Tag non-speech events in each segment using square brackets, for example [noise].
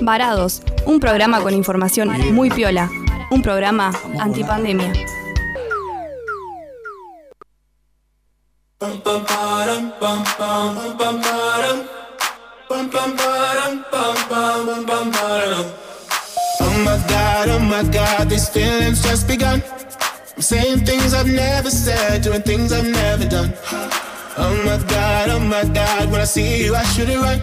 Varados, un programa con información muy piola. Un programa antipandemia. Oh my god, oh my god, these feelings just begun. I'm saying things I've never said, doing things I've never done. Oh my god, oh my god, when I see you, I should it right.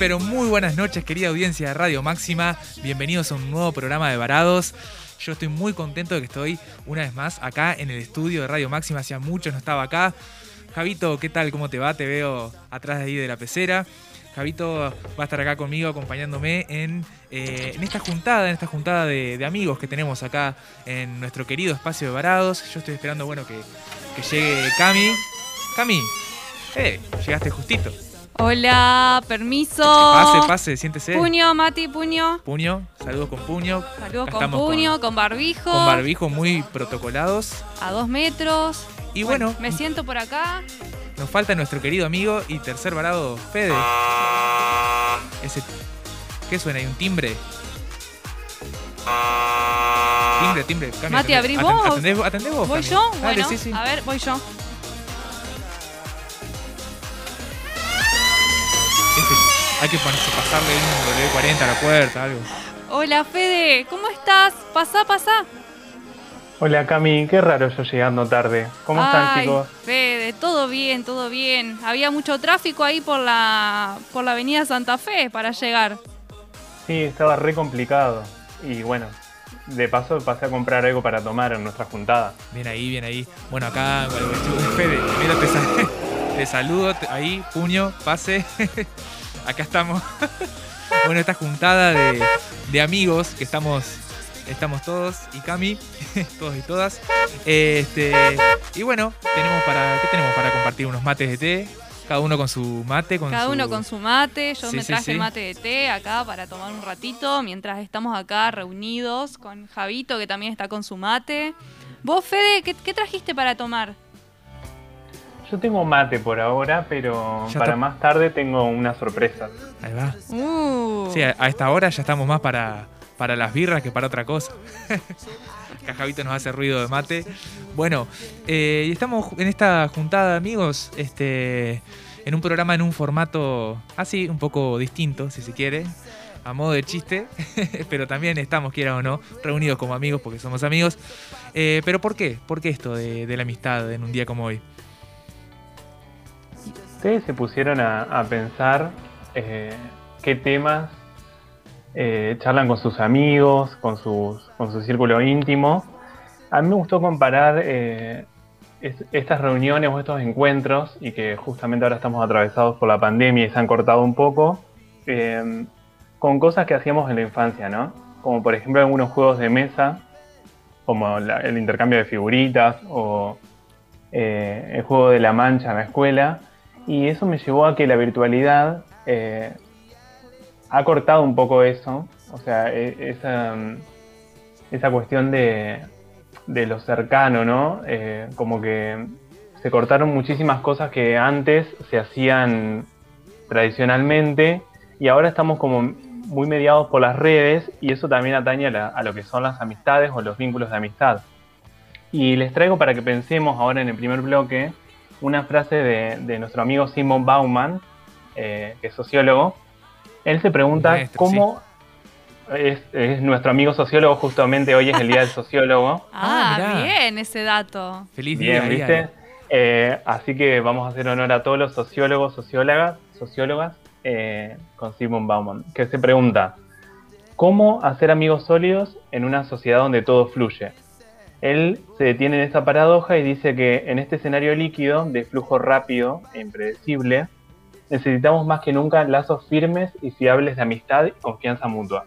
pero muy buenas noches, querida audiencia de Radio Máxima. Bienvenidos a un nuevo programa de Varados. Yo estoy muy contento de que estoy una vez más acá en el estudio de Radio Máxima. Hacía mucho no estaba acá. Javito, ¿qué tal? ¿Cómo te va? Te veo atrás de ahí de la pecera. Javito va a estar acá conmigo acompañándome en, eh, en esta juntada, en esta juntada de, amigos que tenemos acá en nuestro querido espacio de Varados. Yo estoy esperando, bueno, que, que llegue Cami. Cami, eh, llegaste justito. Hola, permiso. Pase, pase, siéntese. Puño, Mati, puño. Puño, saludos con puño. Saludos Acá con puño, con, barbijo. Con barbijo muy protocolados. A dos metros. Y bueno, me siento por acá. nos falta nuestro querido amigo y tercer varado, Fede. Ese, ¿Qué suena? ¿Hay un timbre? Timbre, timbre. Cami, Mati, atendé- abrí aten- vos. atendé vos, ¿Voy yo? Dale, bueno, sí, sí. a ver, voy yo. Hay que ponerse, pasarle un W40 a la puerta, algo. Hola, Fede, ¿cómo estás? Pasá, pasá. Hola Cami, qué raro yo llegando tarde. ¿Cómo están Ay, chicos? Fede, todo bien, todo bien. Había mucho tráfico ahí por la, por la avenida Santa Fe para llegar. Sí, estaba re complicado. Y bueno, de paso pasé a comprar algo para tomar en nuestra juntada. Bien ahí, bien ahí. Bueno, acá, Fede, mira, te, sal- [laughs] te saludo, ahí, puño, pase. [laughs] acá estamos. [laughs] bueno, esta juntada de, de amigos que estamos, estamos todos y Cami, [laughs] todos y todas. Este, y bueno, tenemos para, ¿qué tenemos para compartir? Unos mates de té, cada uno con su mate, con Cada su- uno con su mate. Yo Sí, me traje sí. mate de té acá para tomar un ratito mientras estamos acá reunidos con Javito que también está con su mate. Vos, Fede, ¿qué, qué trajiste para tomar? Yo tengo mate por ahora, pero Ya para más tarde tengo una sorpresa. Ahí va. Uh, Sí, a, a esta hora ya estamos más para, para las birras que para otra cosa. [laughs] Acá Javito nos hace ruido de mate. Bueno, eh, y estamos en esta juntada amigos, este, en un programa en un formato así, un poco distinto, si se quiere, a modo de chiste, [laughs] pero también estamos, quiera o no, reunidos como amigos porque somos amigos. Eh, pero ¿por qué? ¿Por qué esto de, de la amistad en un día como hoy? ¿Ustedes se pusieron a, a pensar eh, qué temas eh, charlan con sus amigos, con, sus, con su círculo íntimo? A mí me gustó comparar eh, es- estas reuniones o estos encuentros, y que justamente ahora estamos atravesados por la pandemia y se han cortado un poco, con cosas que hacíamos en la infancia, ¿no? Como por ejemplo algunos juegos de mesa, como la- el intercambio de figuritas o el juego de la mancha en la escuela. Y eso me llevó a que la virtualidad eh, ha cortado un poco eso. O sea, e- esa, mm, esa cuestión de, de lo cercano, ¿no? Eh, como que se cortaron muchísimas cosas que antes se hacían tradicionalmente y ahora estamos como muy mediados por las redes y eso también atañe a, la- a lo que son las amistades o los vínculos de amistad. Y les traigo para que pensemos ahora en el primer bloque una frase de, de nuestro amigo Simon Bauman, eh, que es sociólogo. Él se pregunta Maestro, cómo es, es nuestro amigo sociólogo, justamente hoy es el día del sociólogo. [laughs] ah, Ah, bien ese dato. Feliz día. Bien, día. ¿viste? Eh, así que vamos a hacer honor a todos los sociólogos, sociólogas, sociólogas eh, con Simon Bauman, que se pregunta, ¿cómo hacer amigos sólidos en una sociedad donde todo fluye? Él se detiene en esa paradoja y dice que en este escenario líquido de flujo rápido e impredecible, necesitamos más que nunca lazos firmes y fiables de amistad y confianza mutua.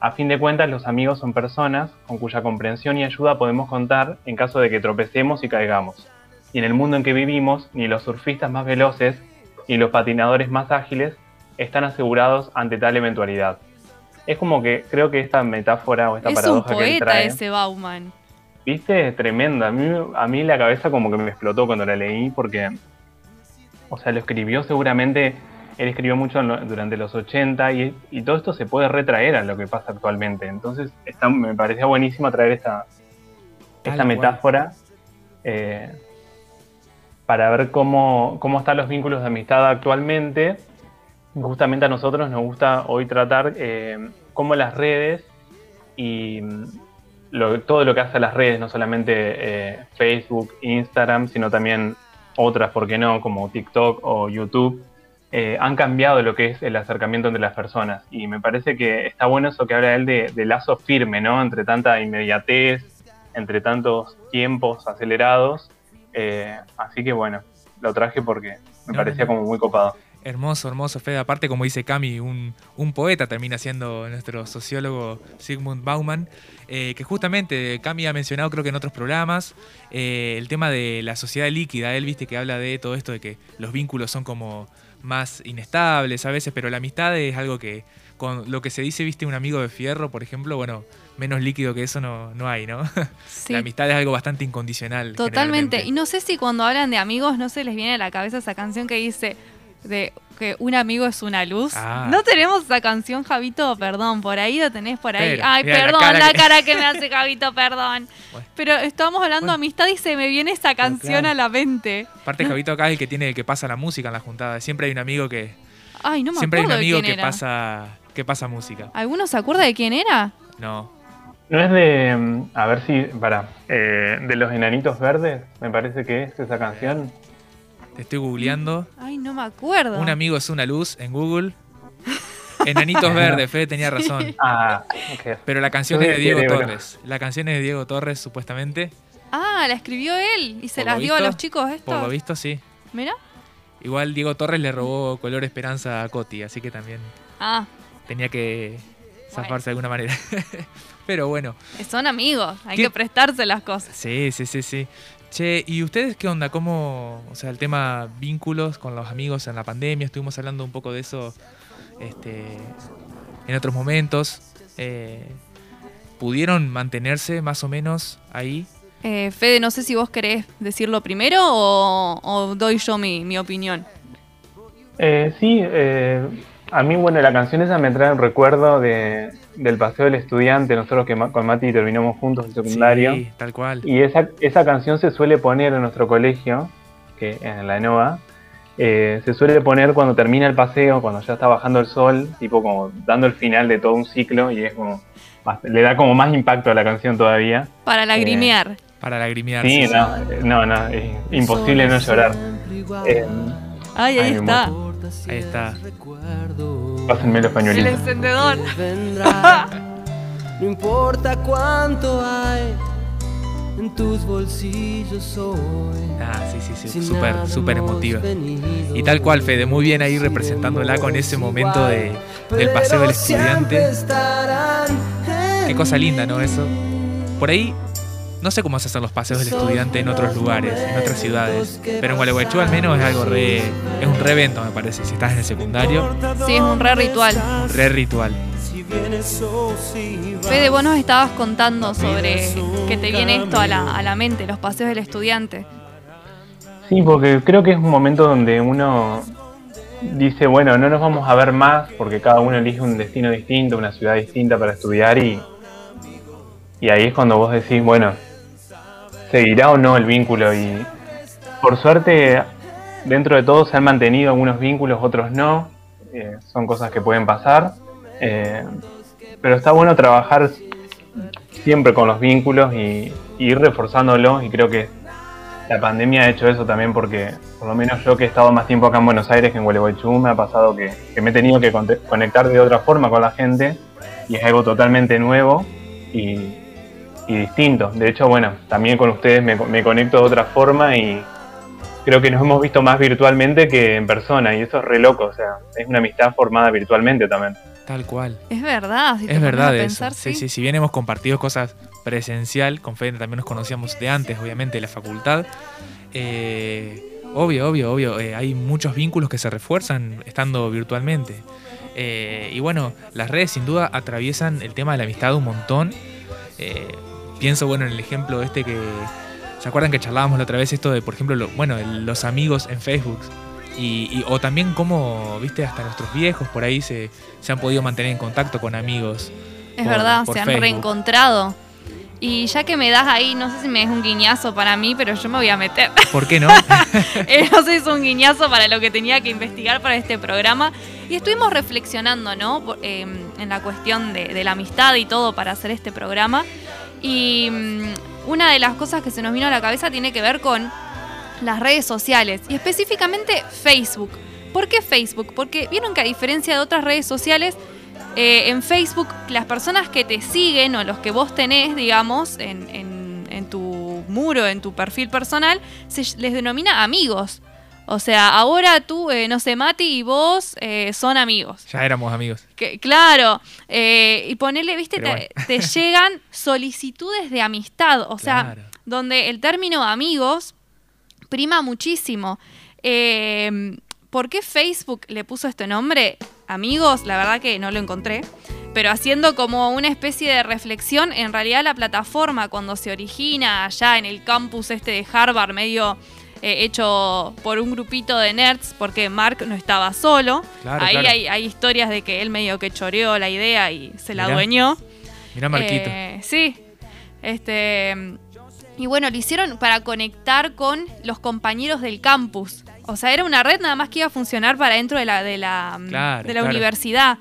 A fin de cuentas, los amigos son personas con cuya comprensión y ayuda podemos contar en caso de que tropecemos y caigamos. Y en el mundo en que vivimos, ni los surfistas más veloces ni los patinadores más ágiles están asegurados ante tal eventualidad. Es como que creo que esta metáfora o esta es un paradoja que él poeta trae, ese Bauman. ¿Viste? Es tremenda. A mí, a mí la cabeza como que me explotó cuando la leí porque, o sea, lo escribió seguramente, él escribió mucho durante los 80 y, y todo esto se puede retraer a lo que pasa actualmente. Entonces está, me parecía buenísimo traer esta, esta metáfora eh, para ver cómo, cómo están los vínculos de amistad actualmente. Justamente a nosotros nos gusta hoy tratar eh, cómo las redes y lo- todo lo que hace a las redes, no solamente eh, Facebook, Instagram, sino también otras, ¿por qué no?, como TikTok o YouTube, eh, han cambiado lo que es el acercamiento entre las personas. Y me parece que está bueno eso que habla él de, de lazo firme, ¿no?, entre tanta inmediatez, entre tantos tiempos acelerados. Eh, así que bueno, lo traje porque me parecía como muy copado. Hermoso, hermoso, Fede. Aparte, como dice Cami, un, un poeta termina siendo nuestro sociólogo Sigmund Bauman, eh, que justamente Cami ha mencionado, creo que en otros programas, eh, el tema de la sociedad líquida. Él, viste, que habla de todo esto de que los vínculos son como más inestables a veces, pero la amistad es algo que, con lo que se dice, viste, un amigo de fierro, por ejemplo, bueno, menos líquido que eso no, no hay, ¿no? [laughs] Sí, La amistad es algo bastante incondicional. totalmente. Y no sé si cuando hablan de amigos no se les viene a la cabeza esa canción que dice de que un amigo es una luz. Ah. No tenemos esa canción, Javito, perdón, por ahí lo tenés por ahí. Pero, Ay, la perdón, cara la que- cara que me hace Javito, perdón. Bueno. Pero estamos hablando de Bueno. amistad y se me viene esa canción claro. a la mente. Aparte, Javito acá es el que tiene el que pasa la música en la juntada. Siempre hay un amigo que. Ay, no me siempre hay un amigo que era. pasa. que pasa música. ¿Alguno se acuerda de quién era? No. No es de, mm, a ver si, para, eh, de los enanitos verdes, me parece que es esa canción. Te estoy googleando. Ay, no me acuerdo. Un amigo es una luz en Google. Enanitos [laughs] verdes, Fede tenía razón. Ah, ok. Pero la canción es de Diego. Torres. La canción es de Diego Torres, supuestamente. Ah, la escribió él y se Por las dio a los chicos Por lo visto, sí. Mira. Igual Diego Torres le robó color esperanza a Coti, así que también Ah, tenía que zafarse de alguna manera. [laughs] Pero bueno, son amigos, hay ¿Qué? que prestarse las cosas. sí, sí, sí, sí. Che, ¿y ustedes qué onda? ¿Cómo, o sea, el tema vínculos con los amigos en la pandemia? Estuvimos hablando un poco de eso este, en otros momentos. Eh, ¿Pudieron mantenerse más o menos ahí? Eh, Fede, no sé si vos querés decirlo primero o, o doy yo mi, mi opinión. Eh, sí, eh, a mí, bueno, la canción esa me trae un recuerdo de, del paseo del estudiante, nosotros que con Mati terminamos juntos el secundario. Sí, tal cual. Y esa, esa canción se suele poner en nuestro colegio, que en la ENOA, eh, se suele poner cuando termina el paseo, cuando ya está bajando el sol, tipo como dando el final de todo un ciclo y es como, más- le da como más impacto a la canción todavía. Para lagrimear. Para lagrimear. Sí, sí, no, eh, no, no, es imposible no llorar. Eh, Ay, ahí está. Ahí está. pásenme los El pañuelitos. encendedor. vendrá. [laughs] No importa cuánto hay en tus bolsillos hoy. Ah, sí, sí, sí. Súper, súper emotiva. Y tal cual, Fede, muy bien ahí representándola con ese momento de, del paseo del estudiante. Qué cosa linda, ¿no? Eso. Por ahí, no sé cómo se hacen los paseos del estudiante en otros lugares, en otras ciudades. Pero en Gualeguaychú al menos es algo re. Es un re evento, me parece. Si estás en el secundario, Sí, es un re ritual. re ritual. Fede, vos nos estabas contando sobre que te viene esto a la, a la mente, los paseos del estudiante. Sí, porque creo que es un momento donde uno dice, bueno, no nos vamos a ver más porque cada uno elige un destino distinto, una ciudad distinta para estudiar y, y ahí es cuando vos decís, bueno, seguirá o no el vínculo y por suerte dentro de todo se han mantenido algunos vínculos, otros no, eh, son cosas que pueden pasar, eh, pero está bueno trabajar siempre con los vínculos y, ir reforzándolos y creo que la pandemia ha hecho eso también porque, por lo menos yo que he estado más tiempo acá en Buenos Aires que en Gualeguaychú, me ha pasado que, que me he tenido que conectar de otra forma con la gente y es algo totalmente nuevo y, y distinto. De hecho, bueno, también con ustedes me, me conecto de otra forma y creo que nos hemos visto más virtualmente que en persona y eso es re loco, o sea, es una amistad formada virtualmente también. Tal cual. Es verdad, si Es verdad a eso. pensar, Sí, sí, si bien hemos compartido cosas presencial, con Fede también nos conocíamos de antes, obviamente, de la facultad. eh, obvio, obvio, obvio, eh, hay muchos vínculos que se refuerzan estando virtualmente. Eh, y bueno, las redes sin duda atraviesan el tema de la amistad un montón. Eh, pienso, bueno, en el ejemplo este que... ¿Se acuerdan que charlábamos la otra vez esto de, por ejemplo, lo- bueno, los amigos en Facebook? Y, y- o también cómo, viste, hasta nuestros viejos por ahí se, se han podido mantener en contacto con amigos. Es por- verdad, por se han reencontrado. Y ya que me das ahí, no sé si me es un guiñazo para mí, pero yo me voy a meter. ¿Por qué no? [laughs] Eh, no sé si es un guiñazo para lo que tenía que investigar para este programa. Y estuvimos reflexionando, ¿no? Eh, en la cuestión de, de la amistad y todo para hacer este programa. Y mm, una de las cosas que se nos vino a la cabeza tiene que ver con las redes sociales y específicamente Facebook. ¿Por qué Facebook? Porque vieron que a diferencia de otras redes sociales, eh, en Facebook las personas que te siguen o los que vos tenés, digamos, en, en- en tu muro, en tu perfil personal, se les denomina amigos. O sea, ahora tú, eh, no sé, Mati y vos eh, son amigos. ya éramos amigos. Que, claro, eh, y ponerle, viste, te, te [laughs] llegan solicitudes de amistad, o sea, donde el término amigos prima muchísimo. Eh, ¿Por qué Facebook le puso este nombre? Amigos, la verdad que no lo encontré, pero haciendo como una especie de reflexión, en realidad la plataforma cuando se origina allá en el campus este de Harvard, medio eh, hecho por un grupito de nerds, porque Mark no estaba solo. Claro, Ahí claro. Hay, hay historias de que él medio que choreó la idea y se la adueñó. Mirá Marquito. Eh, sí. Este. Y bueno, lo hicieron para conectar con los compañeros del campus. O sea, era una red nada más que iba a funcionar para dentro de la, de la, Claro, de la claro. universidad.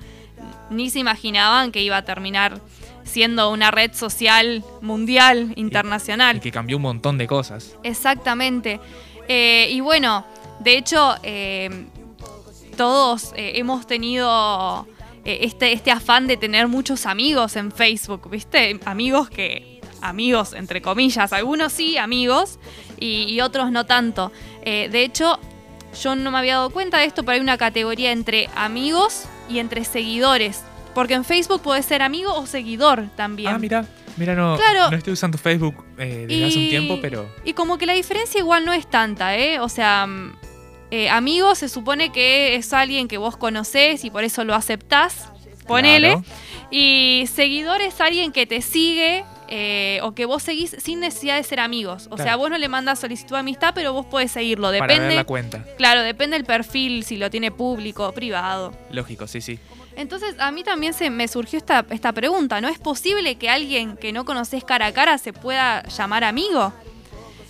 Ni se imaginaban que iba a terminar siendo una red social mundial, internacional. y que cambió un montón de cosas. Exactamente. Eh, y bueno, de hecho, eh, todos eh, hemos tenido este, este afán de tener muchos amigos en Facebook, ¿viste? Amigos que, amigos entre comillas, algunos sí, amigos, y, y otros no tanto. De hecho, yo no me había dado cuenta de esto, pero hay una categoría entre amigos y entre seguidores. Porque en Facebook puedes ser amigo o seguidor también. Ah, mira, mira, no, Claro. no estoy usando Facebook eh, desde hace un tiempo, pero Y como que la diferencia igual no es tanta, ¿eh? O sea, mm, eh, amigo se supone que es alguien que vos conocés y por eso lo aceptás, ponele. Claro. Y seguidor es alguien que te sigue eh, o que vos seguís sin necesidad de ser amigos. O sea, vos no le mandas solicitud de amistad, pero vos podés seguirlo. para ver Depende, la cuenta. claro, depende del perfil, si lo tiene público o privado. Lógico, sí, sí. Entonces a mí también se me surgió esta, esta pregunta, ¿no es posible que alguien que no conoces cara a cara se pueda llamar amigo?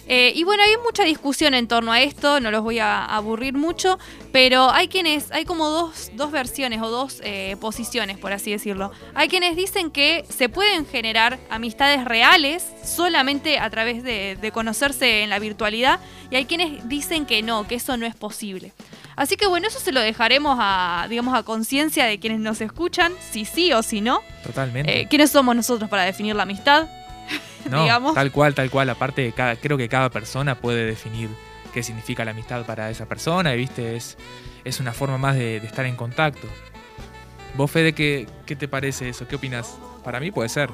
Eh, y bueno, hay mucha discusión en torno a esto, no los voy a aburrir mucho, pero hay quienes, hay como dos, dos versiones o dos eh, posiciones, por así decirlo. Hay quienes dicen que se pueden generar amistades reales solamente a través de, de conocerse en la virtualidad, y hay quienes dicen que no, que eso no es posible. Así que bueno, eso se lo dejaremos a, digamos, a conciencia de quienes nos escuchan, si sí o si no. Totalmente. Eh, ¿Quiénes somos nosotros para definir la amistad? [laughs] no, digamos. tal cual, tal cual. Aparte, cada, creo que cada persona puede definir qué significa la amistad para esa persona y, viste, es, es una forma más de, de estar en contacto. ¿Vos, Fede, qué, qué te parece eso? ¿Qué opinas? Para mí puede ser.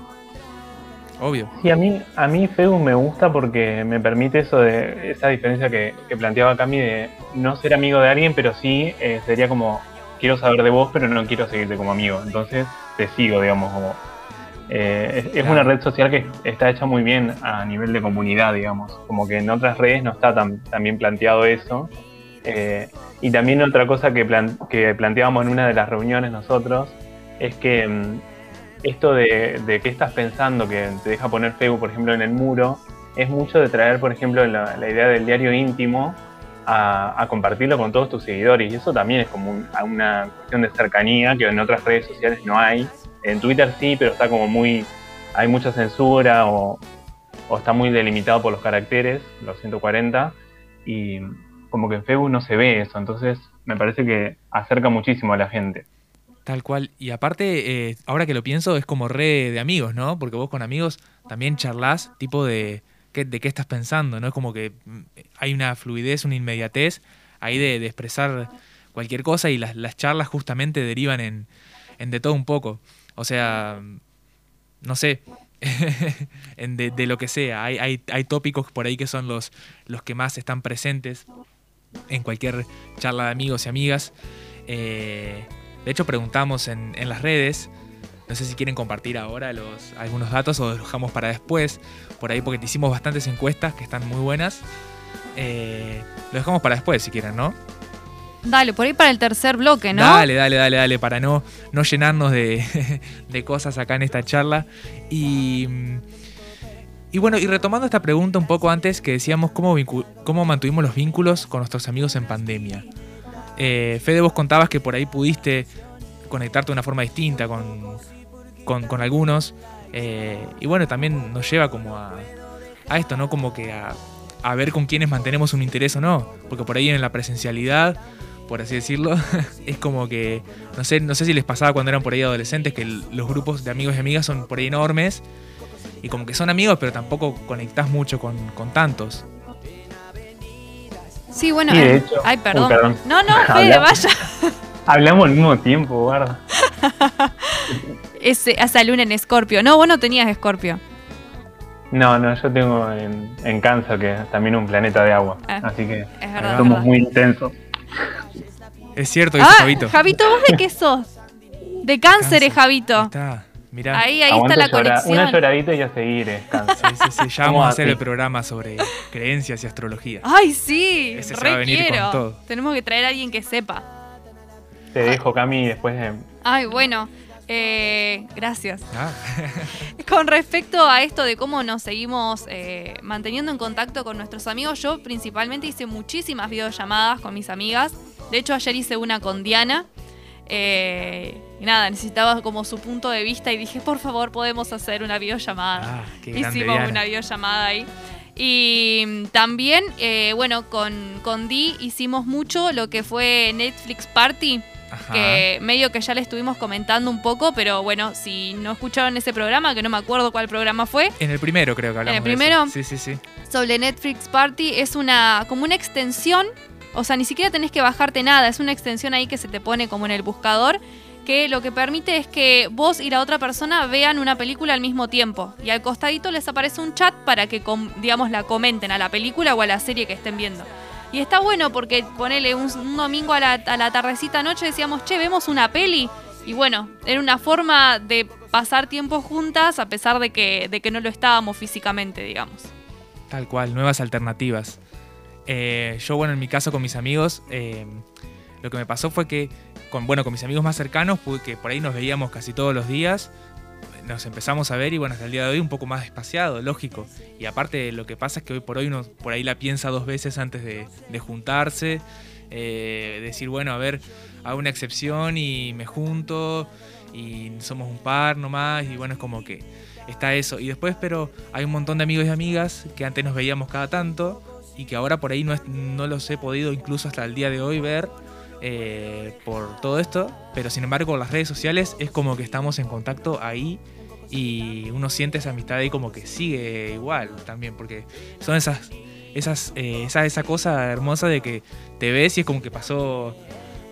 Obvio. Sí, a mí, a mí Facebook me gusta porque me permite eso de esa diferencia que, que planteaba Cami de no ser amigo de alguien, pero sí eh, sería como quiero saber de vos, pero no quiero seguirte como amigo. Entonces te sigo, digamos, como eh, es, una red social que está hecha muy bien a nivel de comunidad, digamos. Como que en otras redes no está tan, tan bien planteado eso. Eh, y también otra cosa que, plan- que planteábamos en una de las reuniones nosotros es que mm, esto de, qué estás pensando que te deja poner Facebook, por ejemplo, en el muro, es mucho de traer, por ejemplo, la, idea del diario íntimo a, compartirlo con todos tus seguidores. Y eso también es como un- una cuestión de cercanía que en otras redes sociales no hay. En Twitter sí, pero está como muy. hay mucha censura o está muy delimitado por los caracteres, los 140. Y como que en Facebook no se ve eso. Entonces me parece que acerca muchísimo a la gente. Tal cual. Y aparte, eh, ahora que lo pienso, es como re de amigos, ¿no? Porque vos con amigos también charlas tipo de qué, de qué estás pensando, ¿no? Es como que mm, hay una fluidez, una inmediatez ahí de, expresar cualquier cosa y las, las charlas justamente derivan en, en de todo un poco. O sea, no sé, [laughs] de, de lo que sea. Hay, hay, hay tópicos por ahí que son los, los que más están presentes en cualquier charla de amigos y amigas. Eh, de hecho, preguntamos en, en las redes. No sé si quieren compartir ahora los, algunos datos o los dejamos para después. Por ahí, porque te hicimos bastantes encuestas que están muy buenas. Eh, lo dejamos para después, si quieren, ¿no? Dale, por ahí para el tercer bloque, ¿no? Dale, dale, dale, dale, para no, no llenarnos de, [laughs] de cosas acá en esta charla. Y, y bueno, y retomando esta pregunta un poco antes, que decíamos cómo, cómo mantuvimos los vínculos con nuestros amigos en pandemia. Eh, Fede, vos contabas que por ahí pudiste conectarte de una forma distinta con, con, algunos. eh, y bueno, también nos lleva como a, a esto, ¿no? Como que a, a ver con quiénes mantenemos un interés o no. Porque por ahí en la presencialidad, por así decirlo, [laughs] es como que, no sé, no sé si les pasaba cuando eran por ahí adolescentes, que los grupos de amigos y amigas son por ahí enormes. Y como que son amigos, pero tampoco conectás mucho con, con tantos. Sí, bueno. Sí, de eh, hecho. Ay, Uy, perdón. No, no, [laughs] Fede, vaya. Hablamos al mismo tiempo, guarda. Ese, esa luna en Escorpio. No, vos no tenías Escorpio. No, no, yo tengo en, en Cáncer, que es también un planeta de agua. Ah, así que Es verdad. somos verdad. muy intensos. Es cierto, dice Ah, Javito. Javito, ¿vos de qué sos? De cáncer, es Ahí Javito. está, mirá. Ahí, ahí está la conexión. Una lloradita y a seguir es Cáncer. Sí, sí, sí, ya vamos a hacer el programa sobre creencias y astrología. Ay, sí. Ese se va a re venir con quiero. todo. Tenemos que traer a alguien que sepa. Te dejo, Cami, después de... Ay, bueno. eh, gracias. Ah, [laughs] Con respecto a esto de cómo nos seguimos eh, manteniendo en contacto con nuestros amigos, yo principalmente hice muchísimas videollamadas con mis amigas. De hecho, ayer hice una con Diana. Eh, y nada, necesitaba como su punto de vista y dije, por favor, podemos hacer una videollamada. ah, qué Hicimos Diana. una videollamada ahí. Y mm, también, eh, bueno, con, con Di hicimos mucho lo que fue Netflix Party, Ajá. que medio que ya le estuvimos comentando un poco, pero bueno, si no escucharon ese programa, que no me acuerdo cuál programa fue, En el primero creo que hablamos. el de eso. primero? Sí, sí, sí. sobre Netflix Party, es una como una extensión, o sea, ni siquiera tenés que bajarte nada, es una extensión ahí que se te pone como en el buscador, que lo que permite es que vos y la otra persona vean una película al mismo tiempo. Y al costadito les aparece un chat para que, digamos, la comenten a la película o a la serie que estén viendo. Y está bueno porque ponele un, un domingo a la, a la tardecita noche decíamos, che, vemos una peli. Y bueno, era una forma de pasar tiempo juntas a pesar de que, de que no lo estábamos físicamente, digamos. Tal cual, nuevas alternativas. Eh, yo, bueno, en mi caso con mis amigos, eh, lo que me pasó fue que, con, bueno, con mis amigos más cercanos, que por ahí nos veíamos casi todos los días, nos empezamos a ver y bueno, hasta el día de hoy un poco más espaciado, lógico. Y aparte lo que pasa es que hoy por hoy uno por ahí la piensa dos veces antes de, de juntarse, eh, decir, bueno, a ver, hago una excepción y me junto y somos un par nomás y bueno, es como que está eso. Y después, pero hay un montón de amigos y amigas que antes nos veíamos cada tanto y que ahora por ahí no, es- no los he podido incluso hasta el día de hoy ver eh, por todo esto, pero sin embargo las redes sociales es como que estamos en contacto ahí y uno siente esa amistad ahí como que sigue igual también, porque son esas, esas, eh, esa, esa cosa hermosa de que te ves y es como que pasó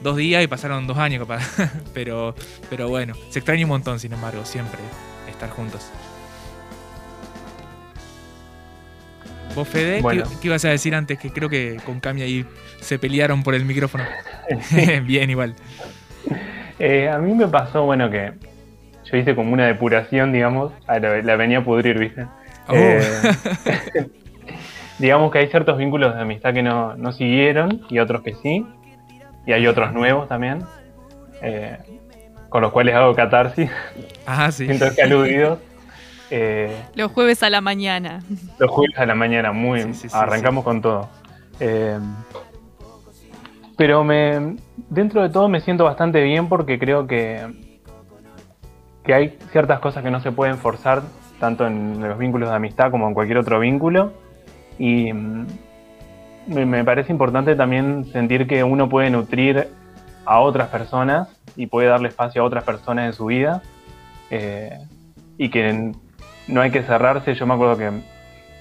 dos días y pasaron dos años capaz, [laughs] pero, pero bueno, se extraña un montón sin embargo, siempre estar juntos. ¿Vos, Fede? ¿Qué-. ¿Qué, ibas a decir antes? Que creo que con Cami ahí se pelearon por el micrófono. [laughs] Bien, igual. Eh, a mí me pasó, bueno, que yo hice como una depuración, digamos, a la, la venía a pudrir, ¿viste? Oh. Eh, [laughs] digamos que hay ciertos vínculos de amistad que no, no siguieron y otros que sí, y hay otros nuevos también, eh, con los cuales hago catarsis, Ah, sí. siento que aludidos. Eh, Los jueves a la mañana. los jueves a la mañana, muy Sí, sí, sí, arrancamos con todo. Eh, pero me, dentro de todo me siento bastante bien porque creo que, que hay ciertas cosas que no se pueden forzar, tanto en los vínculos de amistad como en cualquier otro vínculo. Y mm, me, me parece importante también sentir que uno puede nutrir a otras personas y puede darle espacio a otras personas en su vida eh, y que no hay que cerrarse. Yo me acuerdo que en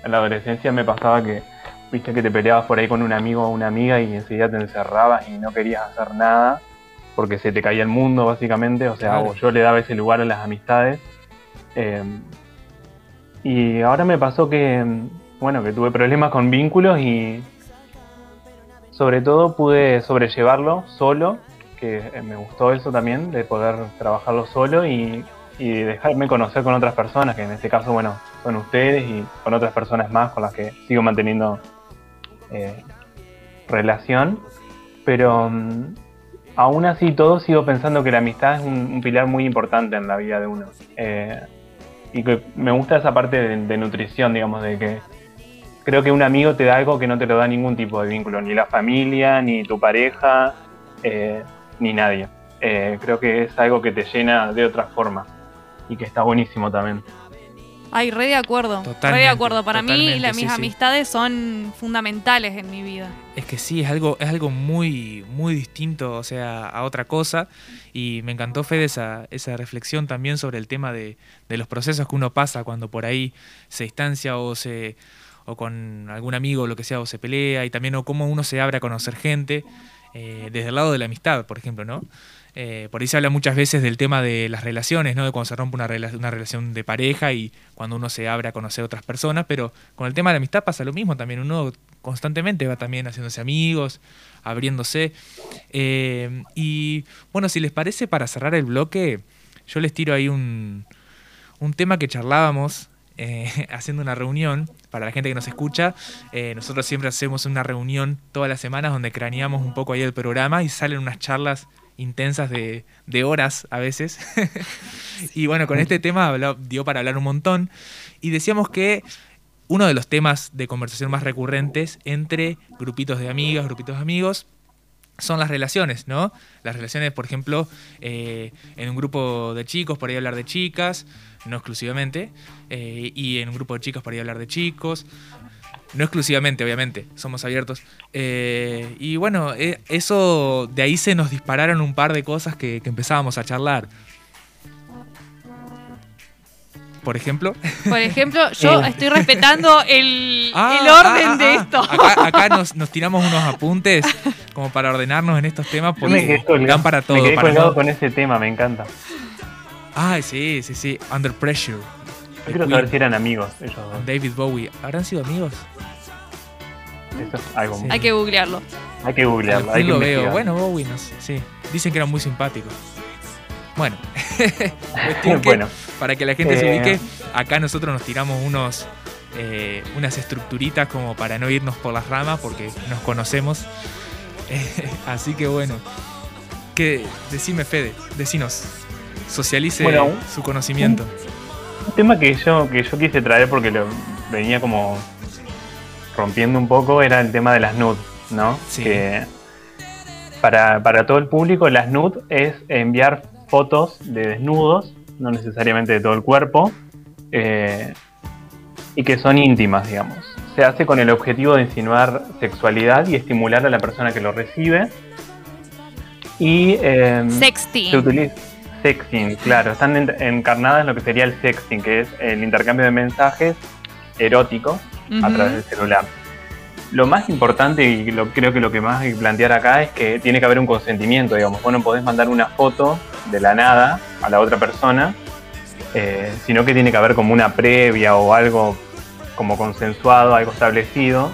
la adolescencia me pasaba que, viste, que te peleabas por ahí con un amigo o una amiga y enseguida te encerrabas y no querías hacer nada porque se te caía el mundo básicamente, o sea, yo le daba ese lugar a las amistades. Eh, y ahora me pasó que, bueno, que tuve problemas con vínculos y sobre todo pude sobrellevarlo solo, que me gustó eso también, de poder trabajarlo solo y, dejarme conocer con otras personas, que en este caso, bueno, son ustedes y con otras personas más con las que sigo manteniendo eh, relación. Pero mm, aún así todo sigo pensando que la amistad es un, pilar muy importante en la vida de uno. Eh, y que me gusta esa parte de, nutrición, digamos, de que creo que un amigo te da algo que no te lo da ningún tipo de vínculo, ni la familia, ni tu pareja, eh, ni nadie. Creo que es algo que te llena de otra forma y que está buenísimo también. Ay, re de acuerdo. re de acuerdo. Para mí, mis amistades son fundamentales en mi vida. Es que sí, es algo, es algo muy, muy distinto, o sea, a otra cosa. Y me encantó, Fede, esa, esa reflexión también sobre el tema de, los procesos que uno pasa cuando por ahí se distancia o se o con algún amigo o lo que sea, o se pelea, y también o cómo uno se abre a conocer gente, eh, desde el lado de la amistad, por ejemplo, ¿no? Eh, por ahí se habla muchas veces del tema de las relaciones, ¿no? De cuando se rompe una, relación de pareja y cuando uno se abre a conocer otras personas, pero con el tema de la amistad pasa lo mismo también. Uno constantemente va también haciéndose amigos, abriéndose. Eh, y bueno, si les parece, para cerrar el bloque, yo les tiro ahí un, un tema que charlábamos eh, [laughs] haciendo una reunión. Para la gente que nos escucha, nosotros siempre hacemos una reunión todas las semanas donde craneamos un poco ahí el programa y salen unas charlas intensas de, horas a veces. [laughs] y bueno, con este tema dio para hablar un montón. Y decíamos que uno de los temas de conversación más recurrentes entre grupitos de amigas, grupitos de amigos, son las relaciones, ¿no? Las relaciones, por ejemplo, eh, en un grupo de chicos, por ahí hablar de chicas, no exclusivamente, eh, y en un grupo de chicos, por ahí hablar de chicos, no exclusivamente, obviamente, somos abiertos. Eh, y bueno, eh, eso de ahí se nos dispararon un par de cosas que, empezábamos a charlar. Por ejemplo. Por ejemplo, [laughs] yo eh. estoy respetando [laughs] el, ah, orden ah, de ah, esto. Acá, nos, tiramos unos apuntes como para ordenarnos en estos temas porque dan para todo. Me quedé colgado con ese tema, me encanta. Ay, sí, sí, sí. Under Pressure. Yo quiero saber si eran amigos ellos David Bowie. ¿Habrán sido amigos? Hay que googlearlo. Hay que googlearlo. Hay lo veo. Bueno, Bowie, no sé. Sí. Dicen que eran muy simpáticos. Bueno. [laughs] [laughs] bueno. Para que la gente se ubique, eh, acá nosotros nos tiramos unos eh, unas estructuritas como para no irnos por las ramas porque nos conocemos. [laughs] así que bueno. Que, decime Fede, decinos. Socialice su conocimiento un tema que yo, que yo quise traer porque lo venía como rompiendo un poco era el tema de las nudes, ¿no? Que para, todo el público las nudes es enviar fotos de desnudos, no necesariamente de todo el cuerpo, eh, y que son íntimas, digamos. Se hace con el objetivo de insinuar sexualidad y estimular a la persona que lo recibe. Y eh, sexting. Se utiliza, sexting, claro, están encarnadas en lo que sería el sexting, que es el intercambio de mensajes eróticos a través del celular. Lo más importante y lo, creo que lo que más hay que plantear acá es que tiene que haber un consentimiento, digamos. Vos no podés mandar una foto de la nada a la otra persona, eh, sino que tiene que haber como una previa o algo como consensuado, algo establecido,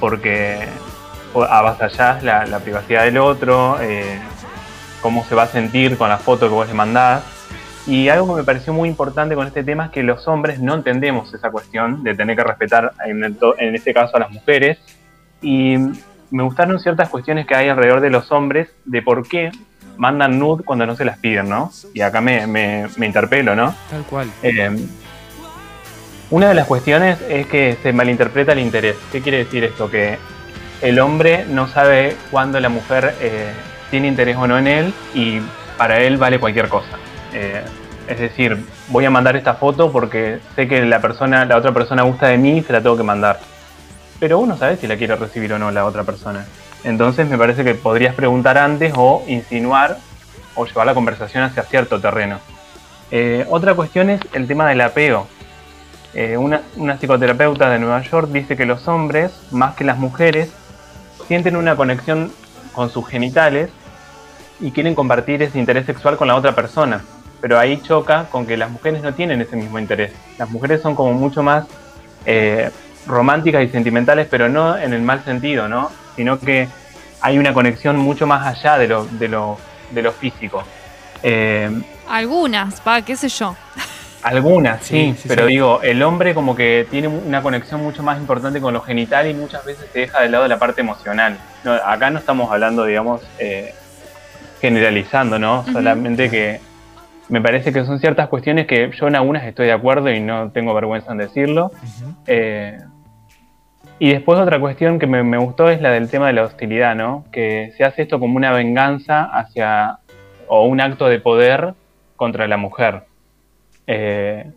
porque avasallás la, la privacidad del otro, eh, cómo se va a sentir con la foto que vos le mandás. Y algo que me pareció muy importante con este tema es que los hombres no entendemos esa cuestión de tener que respetar, en, este caso, a las mujeres. Y me gustaron ciertas cuestiones que hay alrededor de los hombres de por qué mandan nude cuando no se las piden, ¿no? Y acá me, me, interpelo, ¿no? Tal cual. Eh, una de las cuestiones es que se malinterpreta el interés. ¿Qué quiere decir esto? Que el hombre no sabe cuándo la mujer eh, tiene interés o no en él y para él vale cualquier cosa. Eh, es decir, voy a mandar esta foto porque sé que la persona, la otra persona gusta de mí y se la tengo que mandar. Pero uno sabe si la quiere recibir o no la otra persona. Entonces me parece que podrías preguntar antes o insinuar o llevar la conversación hacia cierto terreno. Eh, otra cuestión es el tema del apego. Eh, una, una psicoterapeuta de Nueva York dice que los hombres, más que las mujeres, sienten una conexión con sus genitales y quieren compartir ese interés sexual con la otra persona. Pero ahí choca con que las mujeres no tienen ese mismo interés. Las mujeres son como mucho más eh, románticas y sentimentales, pero no en el mal sentido, ¿no? Sino que hay una conexión mucho más allá de lo, de lo, de lo físico. Eh, Algunas, pa, qué sé yo. algunas, sí, Sí, sí, pero sí. digo, el hombre como que tiene una conexión mucho más importante con lo genital y muchas veces se deja de lado la parte emocional. No, acá no estamos hablando, digamos, eh, generalizando, ¿no? Solamente que me parece que son ciertas cuestiones que yo en algunas estoy de acuerdo y no tengo vergüenza en decirlo. Eh, y después otra cuestión que me, me gustó es la del tema de la hostilidad, ¿no? Que se hace esto como una venganza hacia, o un acto de poder contra la mujer. Eh,